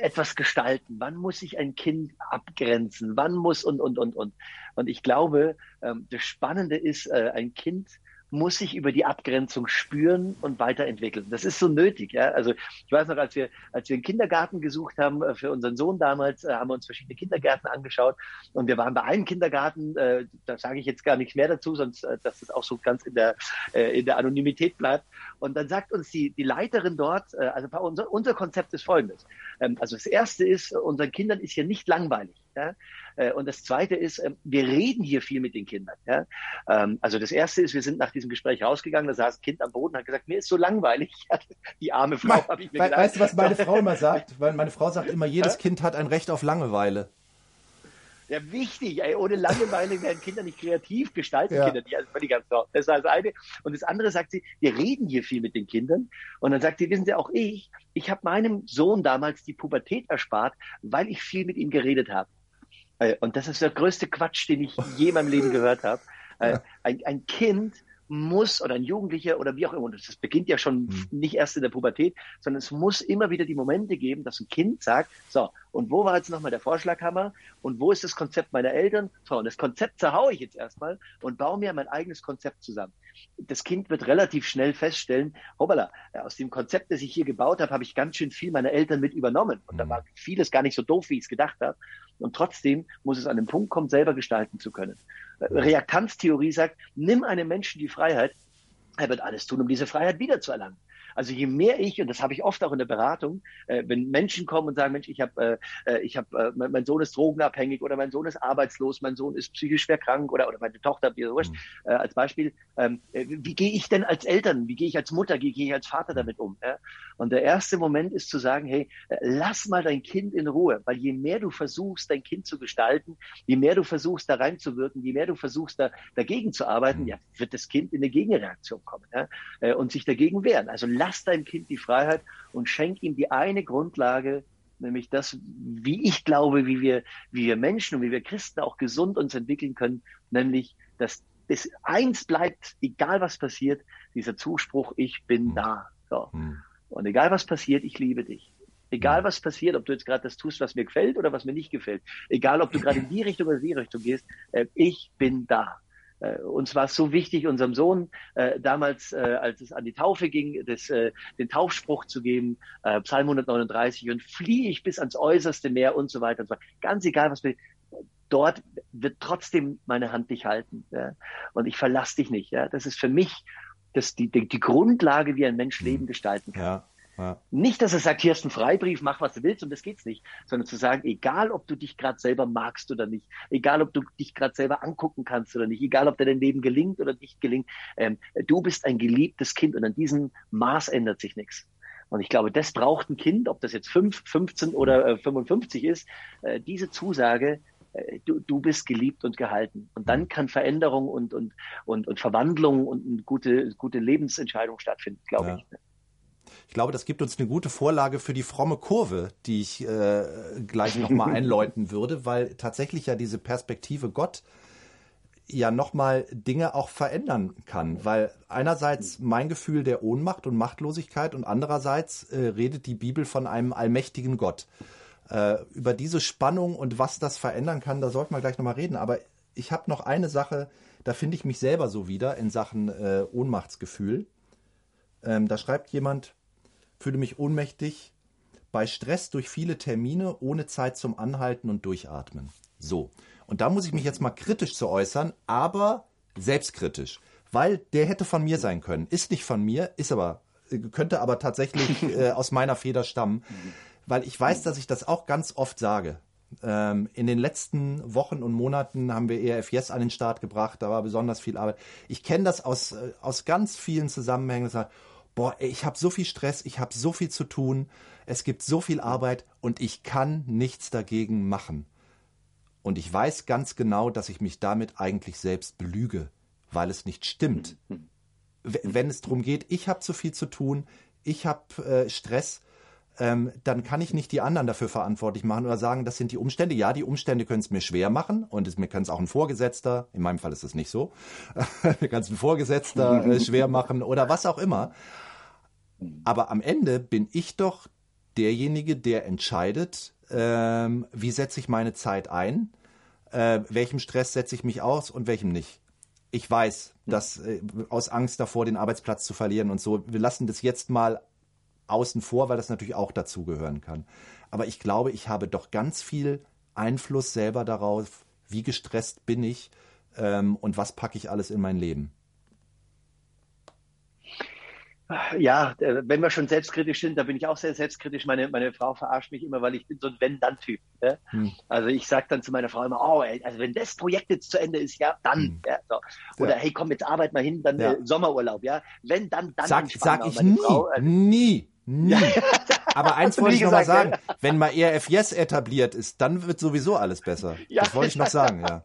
C: etwas gestalten? Wann muss sich ein Kind abgrenzen? Wann muss und, und, und, und. Und ich glaube, ähm, das Spannende ist, äh, ein Kind muss sich über die Abgrenzung spüren und weiterentwickeln. Das ist so nötig. Ja? Also ich weiß noch, als wir, als wir einen Kindergarten gesucht haben äh, für unseren Sohn damals, äh, haben wir uns verschiedene Kindergärten angeschaut und wir waren bei einem Kindergarten, äh, da sage ich jetzt gar nichts mehr dazu, sonst äh, dass es auch so ganz in der, äh, in der Anonymität bleibt. Und dann sagt uns die, die Leiterin dort, äh, also unser, unser Konzept ist folgendes. Ähm, also das erste ist, unseren Kindern ist hier nicht langweilig. Ja? Äh, und das Zweite ist, ähm, wir reden hier viel mit den Kindern. Ja? Ähm, also das Erste ist, wir sind nach diesem Gespräch rausgegangen, da saß ein Kind am Boden und hat gesagt, mir ist so langweilig. Die arme Frau, habe ich mir
B: gedacht. Weißt du, was meine Frau immer sagt? Weil meine Frau sagt immer, jedes Kind hat ein Recht auf Langeweile.
C: Ja, wichtig. Ey, ohne Langeweile werden Kinder nicht kreativ, gestalten ja. Kinder nicht. Also völlig ganz. Das ist das eine. Und das andere sagt sie, wir reden hier viel mit den Kindern. Und dann sagt sie, wissen Sie, auch ich, ich habe meinem Sohn damals die Pubertät erspart, weil ich viel mit ihm geredet habe. Äh, und das ist der größte Quatsch, den ich je in meinem Leben gehört habe. Äh, ein, ein Kind muss oder ein Jugendlicher oder wie auch immer, das beginnt ja schon mhm. nicht erst in der Pubertät, sondern es muss immer wieder die Momente geben, dass ein Kind sagt, so, und wo war jetzt nochmal der Vorschlaghammer und wo ist das Konzept meiner Eltern? So, und das Konzept zerhaue ich jetzt erstmal und baue mir mein eigenes Konzept zusammen. Das Kind wird relativ schnell feststellen, hoppala, aus dem Konzept, das ich hier gebaut habe, habe ich ganz schön viel meiner Eltern mit übernommen. Und da mhm. war vieles gar nicht so doof, wie ich es gedacht habe. Und trotzdem muss es an den Punkt kommen, selber gestalten zu können. Reaktanztheorie sagt, nimm einem Menschen die Freiheit, er wird alles tun, um diese Freiheit wiederzuerlangen. Also je mehr ich, und das habe ich oft auch in der Beratung, äh, wenn Menschen kommen und sagen, Mensch, ich habe, äh, ich habe, äh, mein, Sohn ist drogenabhängig oder mein Sohn ist arbeitslos, mein Sohn ist psychisch schwer krank oder, oder meine Tochter, wie so mhm. äh, als Beispiel, ähm, äh, wie gehe ich denn als Eltern, wie gehe ich als Mutter, wie gehe ich als Vater damit um? Ja? Und der erste Moment ist zu sagen, hey, äh, lass mal dein Kind in Ruhe, weil je mehr du versuchst, dein Kind zu gestalten, je mehr du versuchst, da reinzuwirken, je mehr du versuchst, da dagegen zu arbeiten, mhm. ja, wird das Kind in eine Gegenreaktion kommen ja? Äh, und sich dagegen wehren. Also lass deinem Kind die Freiheit und schenk ihm die eine Grundlage, nämlich das, wie ich glaube, wie wir, wie wir Menschen und wie wir Christen auch gesund uns entwickeln können, nämlich, dass es eins bleibt, egal was passiert, dieser Zuspruch, ich bin hm. da. So. Hm. Und egal was passiert, ich liebe dich. Egal hm. was passiert, ob du jetzt gerade das tust, was mir gefällt oder was mir nicht gefällt. Egal ob du gerade in die Richtung oder die Richtung gehst, äh, ich bin da. Äh, uns war es so wichtig, unserem Sohn äh, damals, äh, als es an die Taufe ging, das, äh, den Taufspruch zu geben, äh, Psalm 139, und fliehe ich bis ans äußerste Meer und so weiter und so weiter. Ganz egal, was wir, dort wird trotzdem meine Hand dich halten. Ja? Und ich verlasse dich nicht. Ja? Das ist für mich das die, die, die Grundlage, wie ein Mensch Leben gestalten kann. Ja. Ja. Nicht, dass er sagt, hier ist ein Freibrief, mach was du willst und das geht's nicht, sondern zu sagen, egal ob du dich gerade selber magst oder nicht, egal ob du dich gerade selber angucken kannst oder nicht, egal ob dir dein Leben gelingt oder nicht gelingt, ähm, du bist ein geliebtes Kind und an diesem Maß ändert sich nichts. Und ich glaube, das braucht ein Kind, ob das jetzt 5, 15 oder äh, 55 ist, äh, diese Zusage, äh, du, du bist geliebt und gehalten. Und dann kann Veränderung und, und, und, und Verwandlung und eine gute, gute Lebensentscheidung stattfinden, glaube ja. ich.
B: Ich glaube, das gibt uns eine gute Vorlage für die fromme Kurve, die ich äh, gleich nochmal einläuten würde, weil tatsächlich ja diese Perspektive Gott ja nochmal Dinge auch verändern kann, weil einerseits mein Gefühl der Ohnmacht und Machtlosigkeit und andererseits äh, redet die Bibel von einem allmächtigen Gott. Äh, über diese Spannung und was das verändern kann, da sollten wir gleich nochmal reden. Aber ich habe noch eine Sache, da finde ich mich selber so wieder in Sachen äh, Ohnmachtsgefühl. Ähm, da schreibt jemand, fühle mich ohnmächtig bei Stress durch viele Termine ohne Zeit zum Anhalten und Durchatmen. So. Und da muss ich mich jetzt mal kritisch zu äußern, aber selbstkritisch. Weil der hätte von mir sein können. Ist nicht von mir, ist aber, könnte aber tatsächlich äh, aus meiner Feder stammen. Weil ich weiß, dass ich das auch ganz oft sage. Ähm, in den letzten Wochen und Monaten haben wir ERF Yes an den Start gebracht. Da war besonders viel Arbeit. Ich kenne das aus, äh, aus ganz vielen Zusammenhängen. Das heißt, boah, ich habe so viel Stress, ich habe so viel zu tun, es gibt so viel Arbeit und ich kann nichts dagegen machen. Und ich weiß ganz genau, dass ich mich damit eigentlich selbst belüge, weil es nicht stimmt. Wenn es darum geht, ich habe zu viel zu tun, ich habe äh, Stress, ähm, dann kann ich nicht die anderen dafür verantwortlich machen oder sagen, das sind die Umstände. Ja, die Umstände können es mir schwer machen und es, mir kann es auch ein Vorgesetzter, in meinem Fall ist es nicht so, mir kann es ein Vorgesetzter äh, schwer machen oder was auch immer. Aber am Ende bin ich doch derjenige, der entscheidet, ähm, wie setze ich meine Zeit ein, äh, welchem Stress setze ich mich aus und welchem nicht. Ich weiß, dass äh, aus Angst davor, den Arbeitsplatz zu verlieren und so, wir lassen das jetzt mal außen vor, weil das natürlich auch dazugehören kann. Aber ich glaube, ich habe doch ganz viel Einfluss selber darauf, wie gestresst bin ich ähm, und was packe ich alles in mein Leben.
C: Ja, äh, wenn wir schon selbstkritisch sind, da bin ich auch sehr selbstkritisch. Meine, meine Frau verarscht mich immer, weil ich bin so ein Wenn-Dann-Typ. Ja? Hm. Also ich sage dann zu meiner Frau immer, oh, ey, also wenn das Projekt jetzt zu Ende ist, ja, dann. Hm. Ja, so. Oder ja. hey, komm, jetzt arbeit mal hin, dann ja. äh, Sommerurlaub, ja. Wenn, dann, dann.
B: Sag, sag ich nie, äh, nie, nie. Aber eins wollte ich noch mal sagen, wenn mal ERF Yes etabliert ist, dann wird sowieso alles besser. Das wollte ich noch sagen, ja.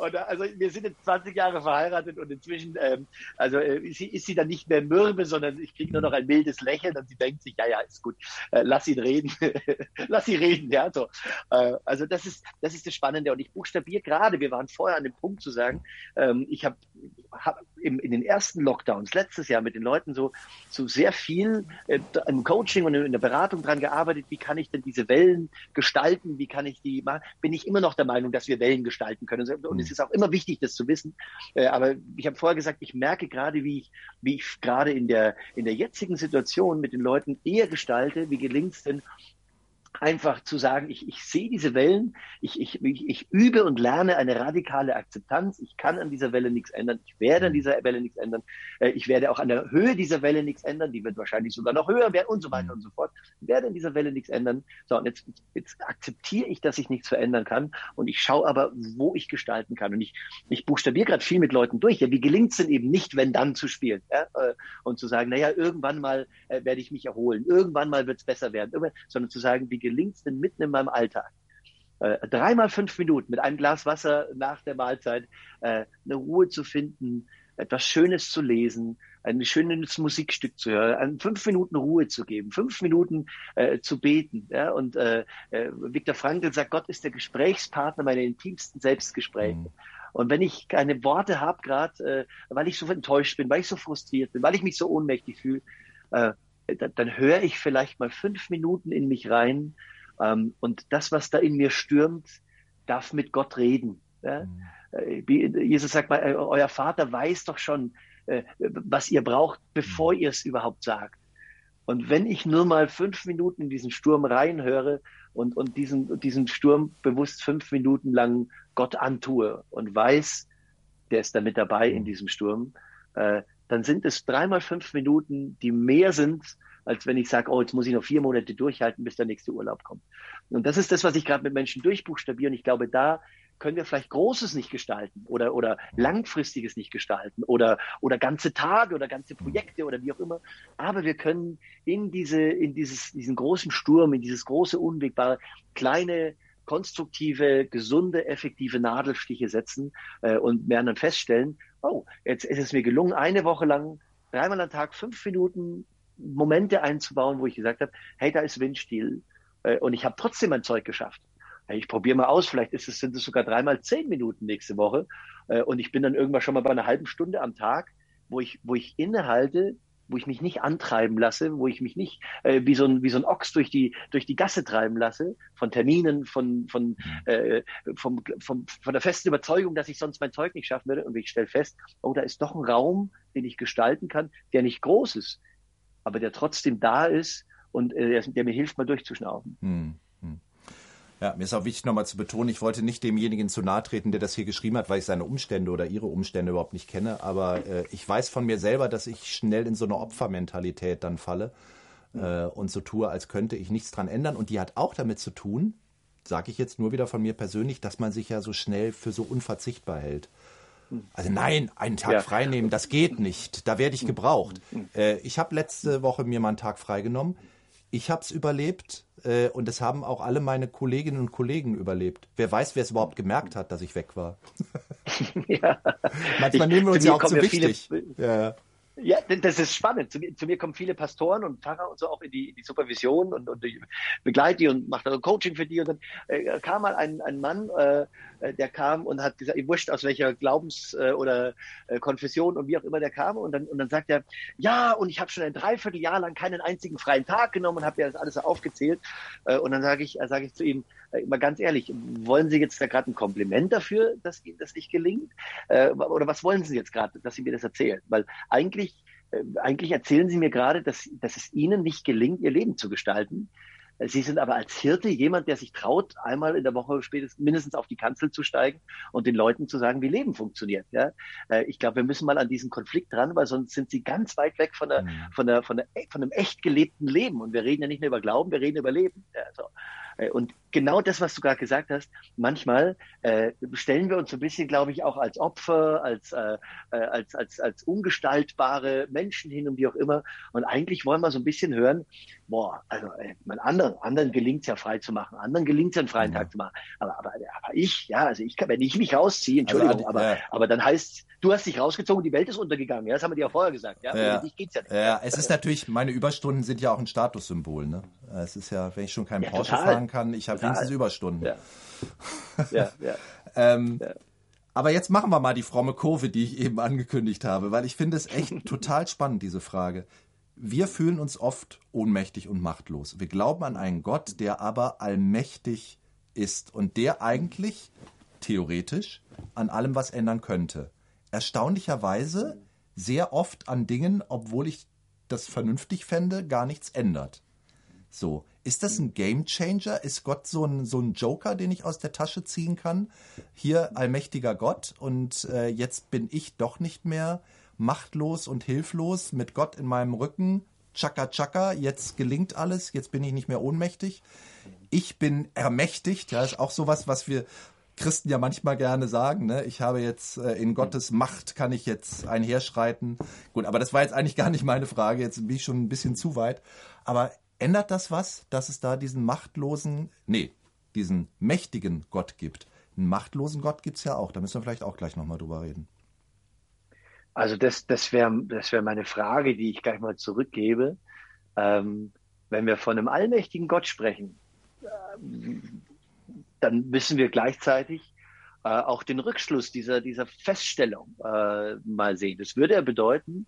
C: Und, also wir sind jetzt 20 Jahre verheiratet und inzwischen, ähm, also äh, ist, sie, ist sie dann nicht mehr mürbe, sondern ich kriege nur noch ein mildes Lächeln und sie denkt sich, ja, ja, ist gut, äh, lass ihn reden, lass sie reden, ja, so. Äh, also das ist, das ist das Spannende und ich buchstabiere gerade, wir waren vorher an dem Punkt zu sagen, ähm, ich habe hab in den ersten Lockdowns letztes Jahr mit den Leuten so, so sehr viel äh, im Coaching und in der Beratung dran gearbeitet, wie kann ich denn diese Wellen gestalten, wie kann ich die machen, bin ich immer noch der Meinung, dass wir Wellen gestalten können und es ist auch immer wichtig, das zu wissen. Äh, aber ich habe vorher gesagt, ich merke gerade, wie ich, wie ich gerade in der, in der jetzigen Situation mit den Leuten eher gestalte, wie gelingt es denn, einfach zu sagen, ich, ich sehe diese Wellen, ich, ich, ich, ich übe und lerne eine radikale Akzeptanz, ich kann an dieser Welle nichts ändern, ich werde an mhm. dieser Welle nichts ändern, äh, ich werde auch an der Höhe dieser Welle nichts ändern, die wird wahrscheinlich sogar noch höher werden und so weiter mhm. und so fort, ich werde an dieser Welle nichts ändern. So, und jetzt, jetzt akzeptiere ich, dass ich nichts verändern kann und ich schaue aber, wo ich gestalten kann. Und ich, ich buchstabiere gerade viel mit Leuten durch, ja, wie gelingt es denn eben nicht, wenn dann zu spielen ja? Äh, und zu sagen, naja, irgendwann mal äh, werde ich mich erholen, irgendwann mal wird es besser werden, sondern zu sagen, wie gelingt es denn mitten in meinem Alltag? Äh, dreimal fünf Minuten mit einem Glas Wasser nach der Mahlzeit äh, eine Ruhe zu finden, etwas Schönes zu lesen, ein schönes Musikstück zu hören, fünf Minuten Ruhe zu geben, fünf Minuten äh, zu beten. Ja? Und äh, äh, Viktor Frankl sagt, Gott ist der Gesprächspartner meiner intimsten Selbstgespräche. Mhm. Und wenn ich keine Worte habe, gerade äh, weil ich so enttäuscht bin, weil ich so frustriert bin, weil ich mich so ohnmächtig fühle, äh, dann, dann höre ich vielleicht mal fünf Minuten in mich rein ähm, und das, was da in mir stürmt, darf mit Gott reden. Ja? Mhm. Äh, Jesus sagt mal, äh, euer Vater weiß doch schon, äh, was ihr braucht, bevor mhm. ihr es überhaupt sagt. Und wenn ich nur mal fünf Minuten in diesen Sturm reinhöre und, und diesen, diesen Sturm bewusst fünf Minuten lang Gott antue und weiß, der ist da mit dabei in mhm. diesem Sturm, äh, dann sind es dreimal fünf Minuten, die mehr sind, als wenn ich sage, oh, jetzt muss ich noch vier Monate durchhalten, bis der nächste Urlaub kommt. Und das ist das, was ich gerade mit Menschen durchbuchstabiere. Und ich glaube, da können wir vielleicht Großes nicht gestalten oder, oder Langfristiges nicht gestalten oder, oder ganze Tage oder ganze Projekte oder wie auch immer. Aber wir können in diese, in dieses, diesen großen Sturm, in dieses große Unwegbare kleine, konstruktive, gesunde, effektive Nadelstiche setzen äh, und werden dann feststellen, oh, jetzt ist es mir gelungen, eine Woche lang dreimal am Tag fünf Minuten Momente einzubauen, wo ich gesagt habe, hey, da ist Windstiel äh, und ich habe trotzdem mein Zeug geschafft. ich probiere mal aus, vielleicht ist es, sind es sogar dreimal zehn Minuten nächste Woche. Äh, und ich bin dann irgendwann schon mal bei einer halben Stunde am Tag, wo ich, wo ich innehalte, wo ich mich nicht antreiben lasse, wo ich mich nicht äh, wie, so ein, wie so ein Ochs durch die, durch die Gasse treiben lasse, von Terminen, von, von, mhm. äh, vom, vom, von der festen Überzeugung, dass ich sonst mein Zeug nicht schaffen würde. Und ich stelle fest, oh, da ist doch ein Raum, den ich gestalten kann, der nicht groß ist, aber der trotzdem da ist und äh, der, der mir hilft, mal durchzuschnaufen. Hm.
B: Ja, mir ist auch wichtig nochmal zu betonen, ich wollte nicht demjenigen zu nahe treten, der das hier geschrieben hat, weil ich seine Umstände oder ihre Umstände überhaupt nicht kenne. Aber äh, ich weiß von mir selber, dass ich schnell in so eine Opfermentalität dann falle äh, und so tue, als könnte ich nichts dran ändern. Und die hat auch damit zu tun, sage ich jetzt nur wieder von mir persönlich, dass man sich ja so schnell für so unverzichtbar hält. Also nein, einen Tag ja. frei nehmen, das geht nicht. Da werde ich gebraucht. Äh, ich habe letzte Woche mir mal einen Tag freigenommen. Ich habe es überlebt äh, und es haben auch alle meine Kolleginnen und Kollegen überlebt. Wer weiß, wer es überhaupt gemerkt hat, dass ich weg war. ja. Manchmal nehmen wir uns ja auch zu wichtig. Viele,
C: ja. Ja, das ist spannend. Zu mir, zu mir, kommen viele Pastoren und Pfarrer und so auch in die, in die Supervision und, und ich begleite die und mache dann Coaching für die. Und dann äh, kam mal ein, ein Mann, äh, der kam und hat gesagt, ich wurscht aus welcher Glaubens- äh, oder äh, Konfession und wie auch immer der kam. Und dann, und dann sagt er, ja, und ich habe schon ein Dreivierteljahr lang keinen einzigen freien Tag genommen und habe ja das alles aufgezählt. Äh, und dann sage ich, äh, sage ich zu ihm, äh, mal ganz ehrlich, wollen Sie jetzt da gerade ein Kompliment dafür, dass Ihnen das nicht gelingt? Äh, oder was wollen Sie jetzt gerade, dass Sie mir das erzählen? Weil eigentlich, äh, eigentlich erzählen Sie mir gerade, dass, dass es Ihnen nicht gelingt, Ihr Leben zu gestalten. Sie sind aber als Hirte jemand, der sich traut, einmal in der Woche spätestens mindestens auf die Kanzel zu steigen und den Leuten zu sagen, wie Leben funktioniert. Ja? Ich glaube, wir müssen mal an diesen Konflikt dran, weil sonst sind sie ganz weit weg von, der, mhm. von, der, von, der, von einem echt gelebten Leben. Und wir reden ja nicht nur über Glauben, wir reden über Leben. Ja, so. Äh, und genau das, was du gerade gesagt hast, manchmal äh, stellen wir uns so ein bisschen, glaube ich, auch als Opfer, als, äh, äh, als, als, als ungestaltbare Menschen hin und wie auch immer. Und eigentlich wollen wir so ein bisschen hören, boah, also äh, mein anderen, anderen gelingt es ja frei zu machen, anderen gelingt es ja einen freien ja. Tag zu machen. Aber, aber, aber ich, ja, also ich kann, wenn ich mich rausziehe, also, Entschuldigung, also, aber, ja. aber dann heißt du hast dich rausgezogen, die Welt ist untergegangen. Ja, das haben wir dir ja vorher gesagt. Ja,
B: ja. Dich geht's ja nicht. Ja, es ist natürlich, meine Überstunden sind ja auch ein Statussymbol. Ne? Es ist ja, wenn ich schon keinen ja, Porsche total. fahren kann, ich habe wenigstens Überstunden. Ja. ja, ja. ähm, ja. Aber jetzt machen wir mal die fromme Kurve, die ich eben angekündigt habe, weil ich finde es echt total spannend, diese Frage. Wir fühlen uns oft ohnmächtig und machtlos. Wir glauben an einen Gott, der aber allmächtig ist und der eigentlich theoretisch an allem was ändern könnte erstaunlicherweise sehr oft an Dingen, obwohl ich das vernünftig fände, gar nichts ändert. So, ist das ein Game Changer? Ist Gott so ein, so ein Joker, den ich aus der Tasche ziehen kann? Hier allmächtiger Gott und äh, jetzt bin ich doch nicht mehr machtlos und hilflos mit Gott in meinem Rücken. Chaka Chaka, jetzt gelingt alles, jetzt bin ich nicht mehr ohnmächtig. Ich bin ermächtigt, ja, ist auch sowas, was wir Christen ja manchmal gerne sagen, ne? ich habe jetzt äh, in Gottes Macht kann ich jetzt einherschreiten. Gut, aber das war jetzt eigentlich gar nicht meine Frage, jetzt bin ich schon ein bisschen zu weit. Aber ändert das was, dass es da diesen machtlosen, nee, diesen mächtigen Gott gibt? Einen machtlosen Gott gibt es ja auch, da müssen wir vielleicht auch gleich nochmal drüber reden.
C: Also das, das wäre das wär meine Frage, die ich gleich mal zurückgebe. Ähm, wenn wir von einem allmächtigen Gott sprechen, äh, dann müssen wir gleichzeitig äh, auch den Rückschluss dieser, dieser Feststellung äh, mal sehen. Das würde ja bedeuten,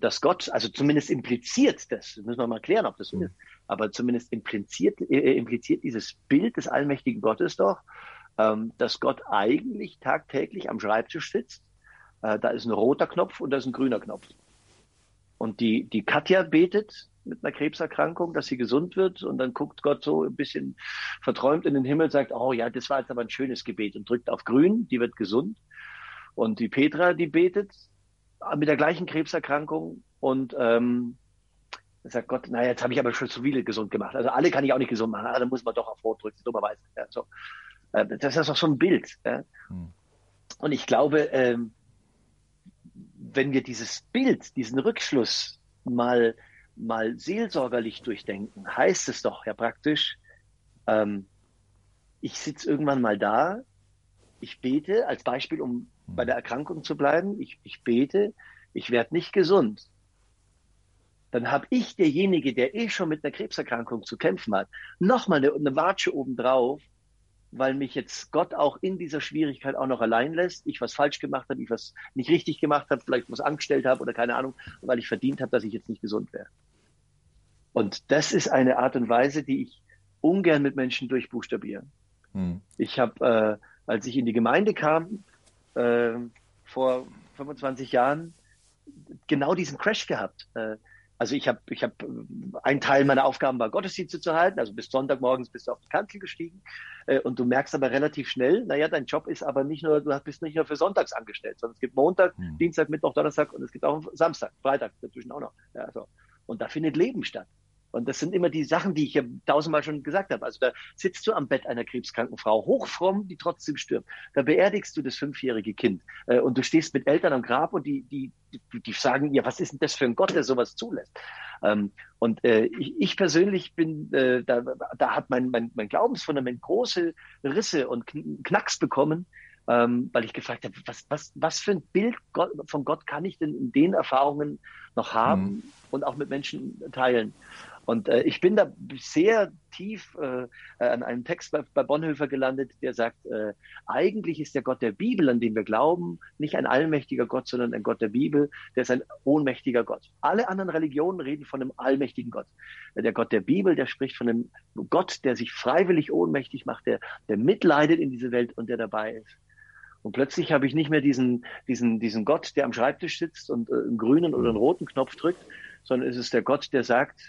C: dass Gott, also zumindest impliziert das, müssen wir mal klären, ob das so mhm. ist, aber zumindest impliziert, äh, impliziert dieses Bild des allmächtigen Gottes doch, ähm, dass Gott eigentlich tagtäglich am Schreibtisch sitzt. Äh, da ist ein roter Knopf und da ist ein grüner Knopf. Und die, die Katja betet mit einer Krebserkrankung, dass sie gesund wird. Und dann guckt Gott so ein bisschen verträumt in den Himmel, sagt, oh ja, das war jetzt aber ein schönes Gebet und drückt auf grün, die wird gesund. Und die Petra, die betet mit der gleichen Krebserkrankung und ähm, sagt Gott, naja, jetzt habe ich aber schon zu viele gesund gemacht. Also alle kann ich auch nicht gesund machen, also muss man doch auf Rot drücken, dummerweise. Ja, so. Äh, das ist doch so ein Bild. Ja? Hm. Und ich glaube, ähm, wenn wir dieses Bild, diesen Rückschluss mal mal seelsorgerlich durchdenken, heißt es doch ja praktisch, ähm, ich sitze irgendwann mal da, ich bete, als Beispiel, um bei der Erkrankung zu bleiben, ich, ich bete, ich werde nicht gesund. Dann habe ich, derjenige, der eh schon mit einer Krebserkrankung zu kämpfen hat, nochmal eine, eine Watsche obendrauf, weil mich jetzt Gott auch in dieser Schwierigkeit auch noch allein lässt, ich was falsch gemacht habe, ich was nicht richtig gemacht habe, vielleicht was angestellt habe oder keine Ahnung, weil ich verdient habe, dass ich jetzt nicht gesund wäre. Und das ist eine Art und Weise, die ich ungern mit Menschen durchbuchstabiere. Hm. Ich habe, äh, als ich in die Gemeinde kam, äh, vor 25 Jahren, genau diesen Crash gehabt. Äh, also ich habe, ich habe, ein Teil meiner Aufgaben war Gottesdienste zu halten. Also bis Sonntagmorgens bist du auf die Kanzel gestiegen äh, und du merkst aber relativ schnell, naja, dein Job ist aber nicht nur, du bist nicht nur für Sonntags angestellt, sondern es gibt Montag, mhm. Dienstag, Mittwoch, Donnerstag und es gibt auch Samstag, Freitag dazwischen auch noch. Ja, so. Und da findet Leben statt. Und das sind immer die Sachen, die ich ja tausendmal schon gesagt habe. Also da sitzt du am Bett einer krebskranken Frau, hochfromm, die trotzdem stirbt. Da beerdigst du das fünfjährige Kind. Äh, und du stehst mit Eltern am Grab und die, die, die, die sagen, ja, was ist denn das für ein Gott, der sowas zulässt? Ähm, und äh, ich, ich persönlich bin, äh, da, da hat mein, mein, mein Glaubensfundament große Risse und Knacks bekommen, ähm, weil ich gefragt habe, was, was, was für ein Bild Gott, von Gott kann ich denn in den Erfahrungen noch haben mhm. und auch mit Menschen teilen? Und äh, ich bin da sehr tief äh, an einem Text bei, bei Bonhoeffer gelandet, der sagt, äh, eigentlich ist der Gott der Bibel, an den wir glauben, nicht ein allmächtiger Gott, sondern ein Gott der Bibel, der ist ein ohnmächtiger Gott. Alle anderen Religionen reden von einem allmächtigen Gott. Der Gott der Bibel, der spricht von einem Gott, der sich freiwillig ohnmächtig macht, der, der mitleidet in diese Welt und der dabei ist. Und plötzlich habe ich nicht mehr diesen, diesen, diesen Gott, der am Schreibtisch sitzt und äh, einen grünen oder einen roten Knopf drückt, sondern es ist der Gott, der sagt,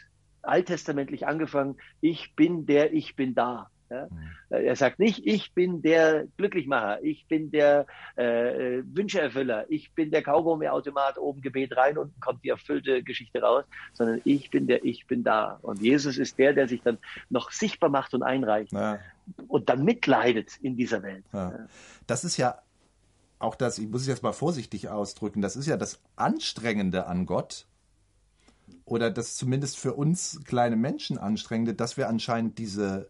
C: alttestamentlich angefangen, ich bin der, ich bin da. Ja? Mhm. Er sagt nicht, ich bin der Glücklichmacher, ich bin der äh, äh, Wünscheerfüller, ich bin der Kaugummiautomat, oben Gebet rein, unten kommt die erfüllte Geschichte raus, sondern ich bin der, ich bin da. Und Jesus ist der, der sich dann noch sichtbar macht und einreicht ja. und dann mitleidet in dieser Welt.
B: Ja. Das ist ja auch das, ich muss es jetzt mal vorsichtig ausdrücken, das ist ja das Anstrengende an Gott, oder das zumindest für uns kleine Menschen anstrengende, dass wir anscheinend diese,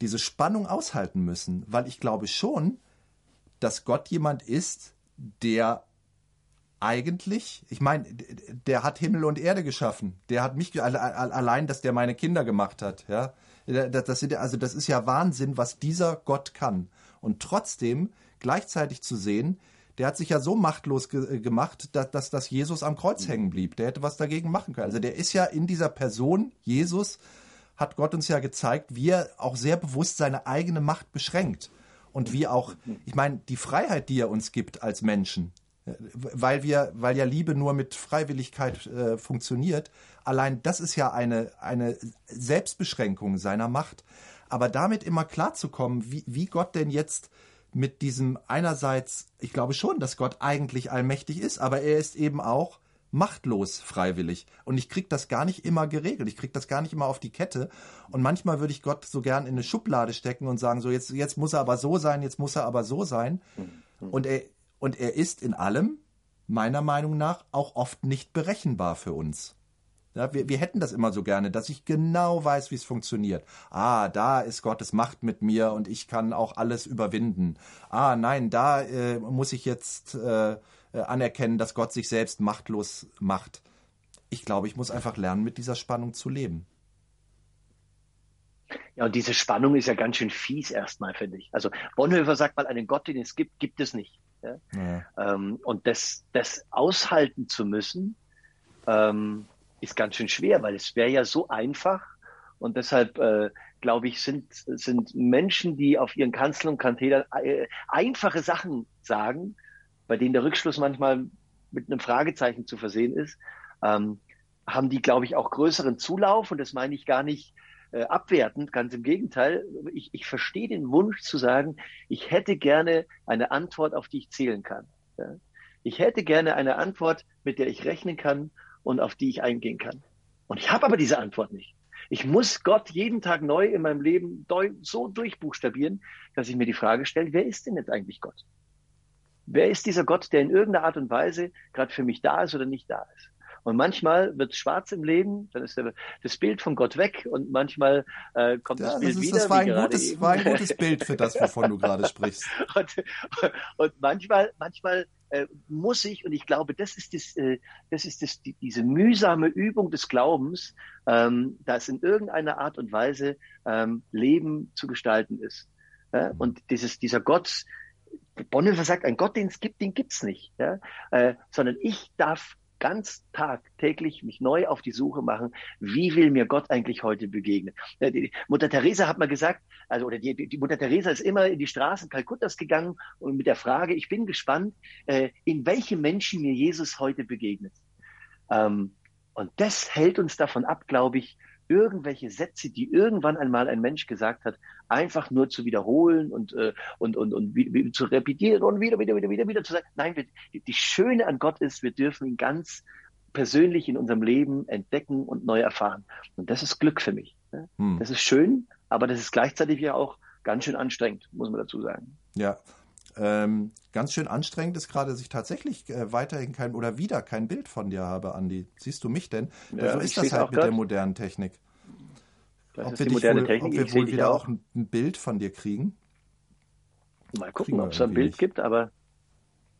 B: diese Spannung aushalten müssen. Weil ich glaube schon, dass Gott jemand ist, der eigentlich, ich meine, der hat Himmel und Erde geschaffen. Der hat mich allein, dass der meine Kinder gemacht hat. Ja, das, also das ist ja Wahnsinn, was dieser Gott kann. Und trotzdem gleichzeitig zu sehen, der hat sich ja so machtlos ge äh, gemacht, dass, dass, dass Jesus am Kreuz hängen blieb. Der hätte was dagegen machen können. Also der ist ja in dieser Person, Jesus, hat Gott uns ja gezeigt, wie er auch sehr bewusst seine eigene Macht beschränkt. Und wie auch, ich meine, die Freiheit, die er uns gibt als Menschen, äh, weil wir, weil ja Liebe nur mit Freiwilligkeit äh, funktioniert, allein das ist ja eine, eine Selbstbeschränkung seiner Macht. Aber damit immer klarzukommen, wie, wie Gott denn jetzt mit diesem einerseits, ich glaube schon, dass Gott eigentlich allmächtig ist, aber er ist eben auch machtlos freiwillig. Und ich krieg das gar nicht immer geregelt. Ich krieg das gar nicht immer auf die Kette. Und manchmal würde ich Gott so gern in eine Schublade stecken und sagen, so jetzt, jetzt muss er aber so sein, jetzt muss er aber so sein. Und er, und er ist in allem, meiner Meinung nach, auch oft nicht berechenbar für uns. Ja, wir, wir hätten das immer so gerne, dass ich genau weiß, wie es funktioniert. Ah, da ist Gottes Macht mit mir und ich kann auch alles überwinden. Ah, nein, da äh, muss ich jetzt äh, äh anerkennen, dass Gott sich selbst machtlos macht. Ich glaube, ich muss einfach lernen, mit dieser Spannung zu leben.
C: Ja, und diese Spannung ist ja ganz schön fies erstmal, finde ich. Also Bonhoeffer sagt mal, einen Gott, den es gibt, gibt es nicht. Ja? Ja. Ähm, und das, das aushalten zu müssen, ähm, ist ganz schön schwer, weil es wäre ja so einfach. Und deshalb, äh, glaube ich, sind, sind Menschen, die auf ihren Kanzeln und Kantedern äh, einfache Sachen sagen, bei denen der Rückschluss manchmal mit einem Fragezeichen zu versehen ist, ähm, haben die, glaube ich, auch größeren Zulauf. Und das meine ich gar nicht äh, abwertend, ganz im Gegenteil. Ich, ich verstehe den Wunsch zu sagen, ich hätte gerne eine Antwort, auf die ich zählen kann. Ja? Ich hätte gerne eine Antwort, mit der ich rechnen kann und auf die ich eingehen kann. Und ich habe aber diese Antwort nicht. Ich muss Gott jeden Tag neu in meinem Leben so durchbuchstabieren, dass ich mir die Frage stelle, wer ist denn jetzt eigentlich Gott? Wer ist dieser Gott, der in irgendeiner Art und Weise gerade für mich da ist oder nicht da ist? Und manchmal wird es schwarz im Leben, dann ist der, das Bild von Gott weg und manchmal äh, kommt ja, das Bild das ist, wieder.
B: Das war ein, gutes, war ein gutes Bild für das, wovon du gerade sprichst.
C: und, und manchmal, manchmal äh, muss ich, und ich glaube, das ist, das, äh, das ist das, die, diese mühsame Übung des Glaubens, ähm, dass in irgendeiner Art und Weise ähm, Leben zu gestalten ist. Ja? Und dieses, dieser Gott, Bonhoeffer sagt, ein Gott, den es gibt, den gibt's nicht, ja? Äh, sondern ich darf ganz tagtäglich mich neu auf die Suche machen, wie will mir Gott eigentlich heute begegnen. Äh, die Mutter Teresa hat mal gesagt, also oder die, die Mutter Teresa ist immer in die Straßen Kalkuttas gegangen und mit der Frage, ich bin gespannt, äh, in welche Menschen mir Jesus heute begegnet. Ähm, und das hält uns davon ab, glaube ich, irgendwelche Sätze, die irgendwann einmal ein Mensch gesagt hat, einfach nur zu wiederholen und, äh, und, und, und wie, wie, zu repetieren und wieder, wieder, wieder, wieder, wieder zu sagen. Nein, wir, die Schöne an Gott ist, wir dürfen ihn ganz persönlich in unserem Leben entdecken und neu erfahren. Und das ist Glück für mich. Ne? Hm. Das ist schön, aber das ist gleichzeitig ja auch ganz schön anstrengend, muss man dazu sagen.
B: Ja, ähm, ganz schön anstrengend ist gerade, dass ich tatsächlich äh, weiterhin kein oder wieder kein Bild von dir habe, Andi. Siehst du mich denn? Ja, so ist das halt mit grad. der modernen Technik. Das ob wir, die moderne wohl, Technik. ob wir wohl wieder auch ein, ein, Bild von dir kriegen?
C: Mal gucken, ob es ein Bild nicht. gibt, aber,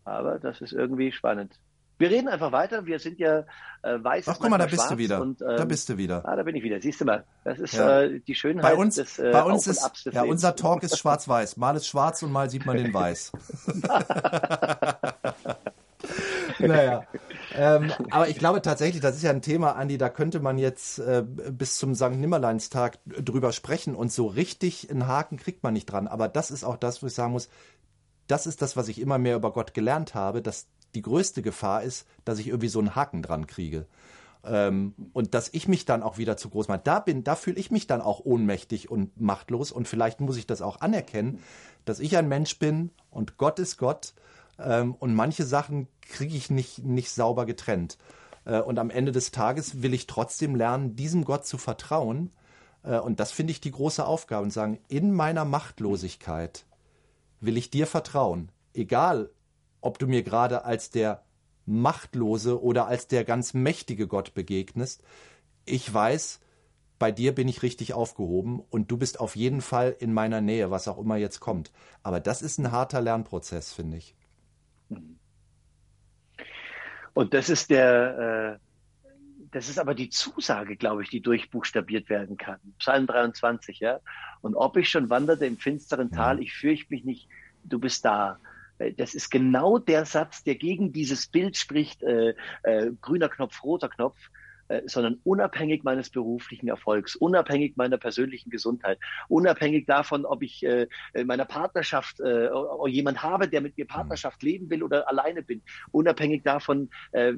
C: aber das ist irgendwie spannend. Wir reden einfach weiter. Wir sind ja äh, weiß.
B: Ach, guck mal, da bist du wieder. Und, ähm, da bist du wieder.
C: Ah, da bin ich wieder. Siehst du mal. Das ist ja. äh, die Schönheit
B: bei uns, des äh, bei uns ist, Ja, unser Talk ist schwarz-weiß. Mal ist schwarz und mal sieht man den weiß. naja. ähm, aber ich glaube tatsächlich, das ist ja ein Thema, Andi, da könnte man jetzt äh, bis zum St. Nimmerleinstag drüber sprechen und so richtig einen Haken kriegt man nicht dran. Aber das ist auch das, wo ich sagen muss, das ist das, was ich immer mehr über Gott gelernt habe, dass die größte Gefahr ist, dass ich irgendwie so einen Haken dran kriege. Ähm, und dass ich mich dann auch wieder zu groß mache. Da bin, da fühle ich mich dann auch ohnmächtig und machtlos. Und vielleicht muss ich das auch anerkennen, dass ich ein Mensch bin und Gott ist Gott. Ähm, und manche Sachen kriege ich nicht, nicht sauber getrennt. Äh, und am Ende des Tages will ich trotzdem lernen, diesem Gott zu vertrauen. Äh, und das finde ich die große Aufgabe und sagen, in meiner Machtlosigkeit will ich dir vertrauen. Egal, ob du mir gerade als der machtlose oder als der ganz mächtige Gott begegnest. Ich weiß, bei dir bin ich richtig aufgehoben und du bist auf jeden Fall in meiner Nähe, was auch immer jetzt kommt. Aber das ist ein harter Lernprozess, finde ich.
C: Und das ist der, äh, das ist aber die Zusage, glaube ich, die durchbuchstabiert werden kann. Psalm 23, ja. Und ob ich schon wanderte im finsteren Tal, ich fürchte mich nicht, du bist da. Äh, das ist genau der Satz, der gegen dieses Bild spricht, äh, äh, grüner Knopf, roter Knopf, äh, sondern unabhängig meines beruflichen Erfolgs, unabhängig meiner persönlichen Gesundheit, unabhängig davon, ob ich äh, in meiner Partnerschaft äh, jemand habe, der mit mir Partnerschaft leben will oder alleine bin, unabhängig davon, äh,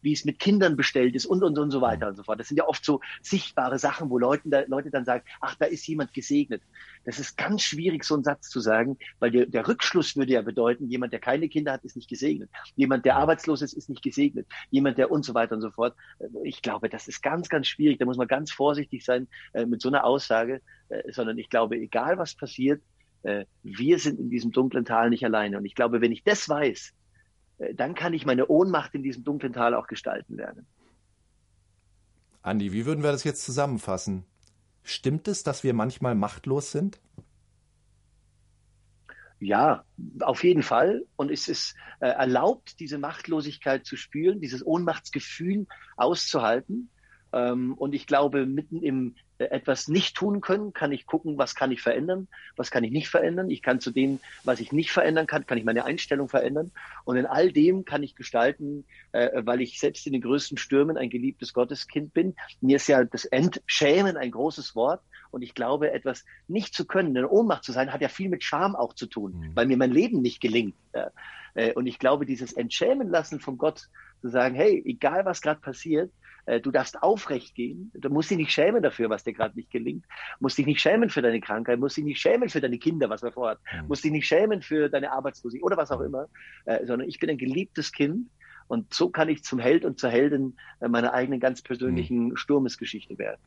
C: wie es mit Kindern bestellt ist und und und so weiter und so fort. Das sind ja oft so sichtbare Sachen, wo Leute, da, Leute dann sagen, ach, da ist jemand gesegnet. Das ist ganz schwierig, so einen Satz zu sagen, weil der, der Rückschluss würde ja bedeuten, jemand, der keine Kinder hat, ist nicht gesegnet. Jemand, der arbeitslos ist, ist nicht gesegnet. Jemand, der und so weiter und so fort. Ich glaube, das ist ganz, ganz schwierig. Da muss man ganz vorsichtig sein äh, mit so einer Aussage, äh, sondern ich glaube, egal was passiert, äh, wir sind in diesem dunklen Tal nicht alleine. Und ich glaube, wenn ich das weiß, dann kann ich meine Ohnmacht in diesem dunklen Tal auch gestalten lernen.
B: Andi, wie würden wir das jetzt zusammenfassen? Stimmt es, dass wir manchmal machtlos sind?
C: Ja, auf jeden Fall. Und es ist äh, erlaubt, diese Machtlosigkeit zu spüren, dieses Ohnmachtsgefühl auszuhalten. Ähm, und ich glaube, mitten im äh, etwas nicht tun können, kann ich gucken, was kann ich verändern, was kann ich nicht verändern. Ich kann zu dem, was ich nicht verändern kann, kann ich meine Einstellung verändern. Und in all dem kann ich gestalten, äh, weil ich selbst in den größten Stürmen ein geliebtes Gotteskind bin. Mir ist ja das Entschämen ein großes Wort. Und ich glaube, etwas nicht zu können, in Ohnmacht zu sein, hat ja viel mit Scham auch zu tun, mhm. weil mir mein Leben nicht gelingt. Äh, und ich glaube, dieses Entschämen lassen von Gott, zu sagen, hey, egal was gerade passiert, du darfst aufrecht gehen. Du musst dich nicht schämen dafür, was dir gerade nicht gelingt. Du musst dich nicht schämen für deine Krankheit, musst dich nicht schämen für deine Kinder, was man vorhat. Mhm. Musst dich nicht schämen für deine Arbeitslosigkeit oder was auch mhm. immer, äh, sondern ich bin ein geliebtes Kind und so kann ich zum Held und zur Heldin meiner eigenen ganz persönlichen mhm. Sturmesgeschichte werden.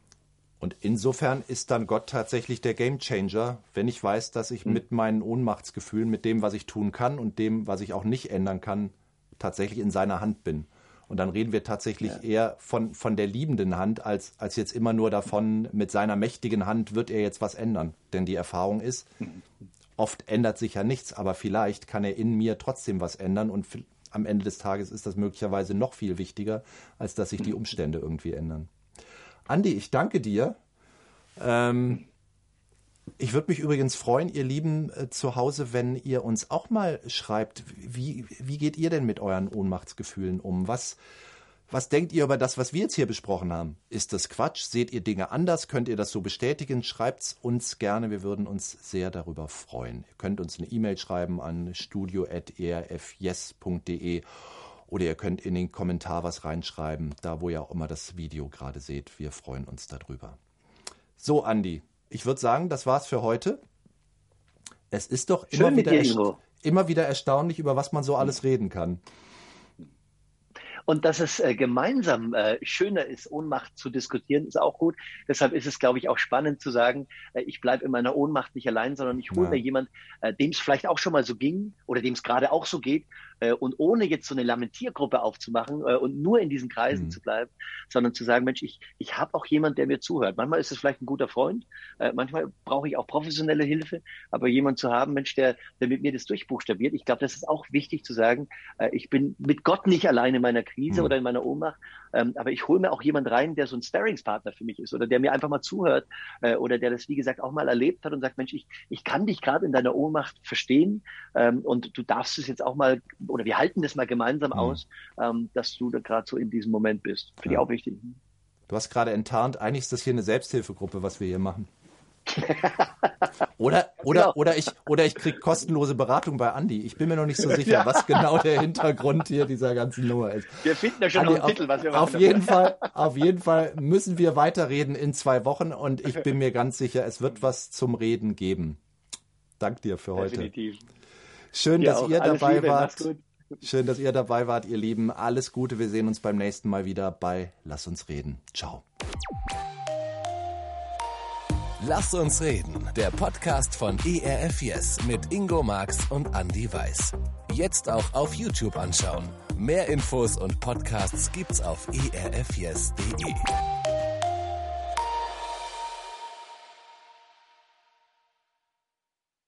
B: Und insofern ist dann Gott tatsächlich der Gamechanger, wenn ich weiß, dass ich mit meinen Ohnmachtsgefühlen, mit dem, was ich tun kann und dem, was ich auch nicht ändern kann, tatsächlich in seiner Hand bin. Und dann reden wir tatsächlich ja. eher von, von der liebenden Hand, als, als jetzt immer nur davon, mit seiner mächtigen Hand wird er jetzt was ändern. Denn die Erfahrung ist, oft ändert sich ja nichts, aber vielleicht kann er in mir trotzdem was ändern und am Ende des Tages ist das möglicherweise noch viel wichtiger, als dass sich die Umstände irgendwie ändern. Andi, ich danke dir. Ähm, Ich würde mich übrigens freuen, ihr Lieben äh, zu Hause, wenn ihr uns auch mal schreibt, wie, wie geht ihr denn mit euren Ohnmachtsgefühlen um? Was, was denkt ihr über das, was wir jetzt hier besprochen haben? Ist das Quatsch? Seht ihr Dinge anders? Könnt ihr das so bestätigen? Schreibt's uns gerne. Wir würden uns sehr darüber freuen. Ihr könnt uns eine E-Mail schreiben an studio.erfyes.de oder ihr könnt in den Kommentar was reinschreiben, da wo ihr auch immer das Video gerade seht. Wir freuen uns darüber. So, Andi, ich würde sagen, das war's für heute. Es ist doch immer wieder, immer wieder erstaunlich, über was man so alles reden kann.
C: Und dass es äh, gemeinsam äh, schöner ist, Ohnmacht zu diskutieren, ist auch gut. Deshalb ist es, glaube ich, auch spannend zu sagen, äh, ich bleibe in meiner Ohnmacht nicht allein, sondern ich hole ja. mir jemand, äh, dem es vielleicht auch schon mal so ging oder dem es gerade auch so geht und ohne jetzt so eine Lamentiergruppe aufzumachen äh, und nur in diesen Kreisen mhm. zu bleiben, sondern zu sagen, Mensch, ich, ich habe auch jemand, der mir zuhört. Manchmal ist es vielleicht ein guter Freund, äh, manchmal brauche ich auch professionelle Hilfe, aber jemand zu haben, Mensch, der, der mit mir das durchbuchstabiert. Ich glaube, das ist auch wichtig zu sagen, äh, ich bin mit Gott nicht allein in meiner Krise mhm. oder in meiner Ohnmacht, ähm, aber ich hole mir auch jemand rein, der so ein Sparringspartner für mich ist oder der mir einfach mal zuhört äh, oder der das, wie gesagt, auch mal erlebt hat und sagt, Mensch, ich, ich kann dich gerade in deiner Ohnmacht verstehen ähm, und du darfst es jetzt auch mal oder wir halten das mal gemeinsam mhm. aus, ähm, dass du da gerade so in diesem Moment bist. Finde ja. ich auch wichtig.
B: Du hast gerade enttarnt, eigentlich ist das hier eine Selbsthilfegruppe, was wir hier machen. oder, oder, genau. oder ich, oder ich krieg kostenlose Beratung bei Andi. Ich bin mir noch nicht so sicher, ja. was genau der Hintergrund hier dieser ganzen Nummer ist.
C: Wir finden ja schon Andi, noch einen auf, Titel, was wir
B: machen. Auf jeden Fall, auf jeden Fall müssen wir weiterreden in zwei Wochen und ich bin mir ganz sicher, es wird was zum Reden geben. Dank dir für heute. Definitiv. Schön, dass ihr dabei Liebe, wart. Schön, dass ihr dabei wart, ihr Lieben. Alles Gute. Wir sehen uns beim nächsten Mal wieder bei Lass uns reden. Ciao.
A: Lass uns reden. Der Podcast von ERF Yes mit Ingo Marx und Andy Weiß. Jetzt auch auf YouTube anschauen. Mehr Infos und Podcasts gibt's auf erfyes.de.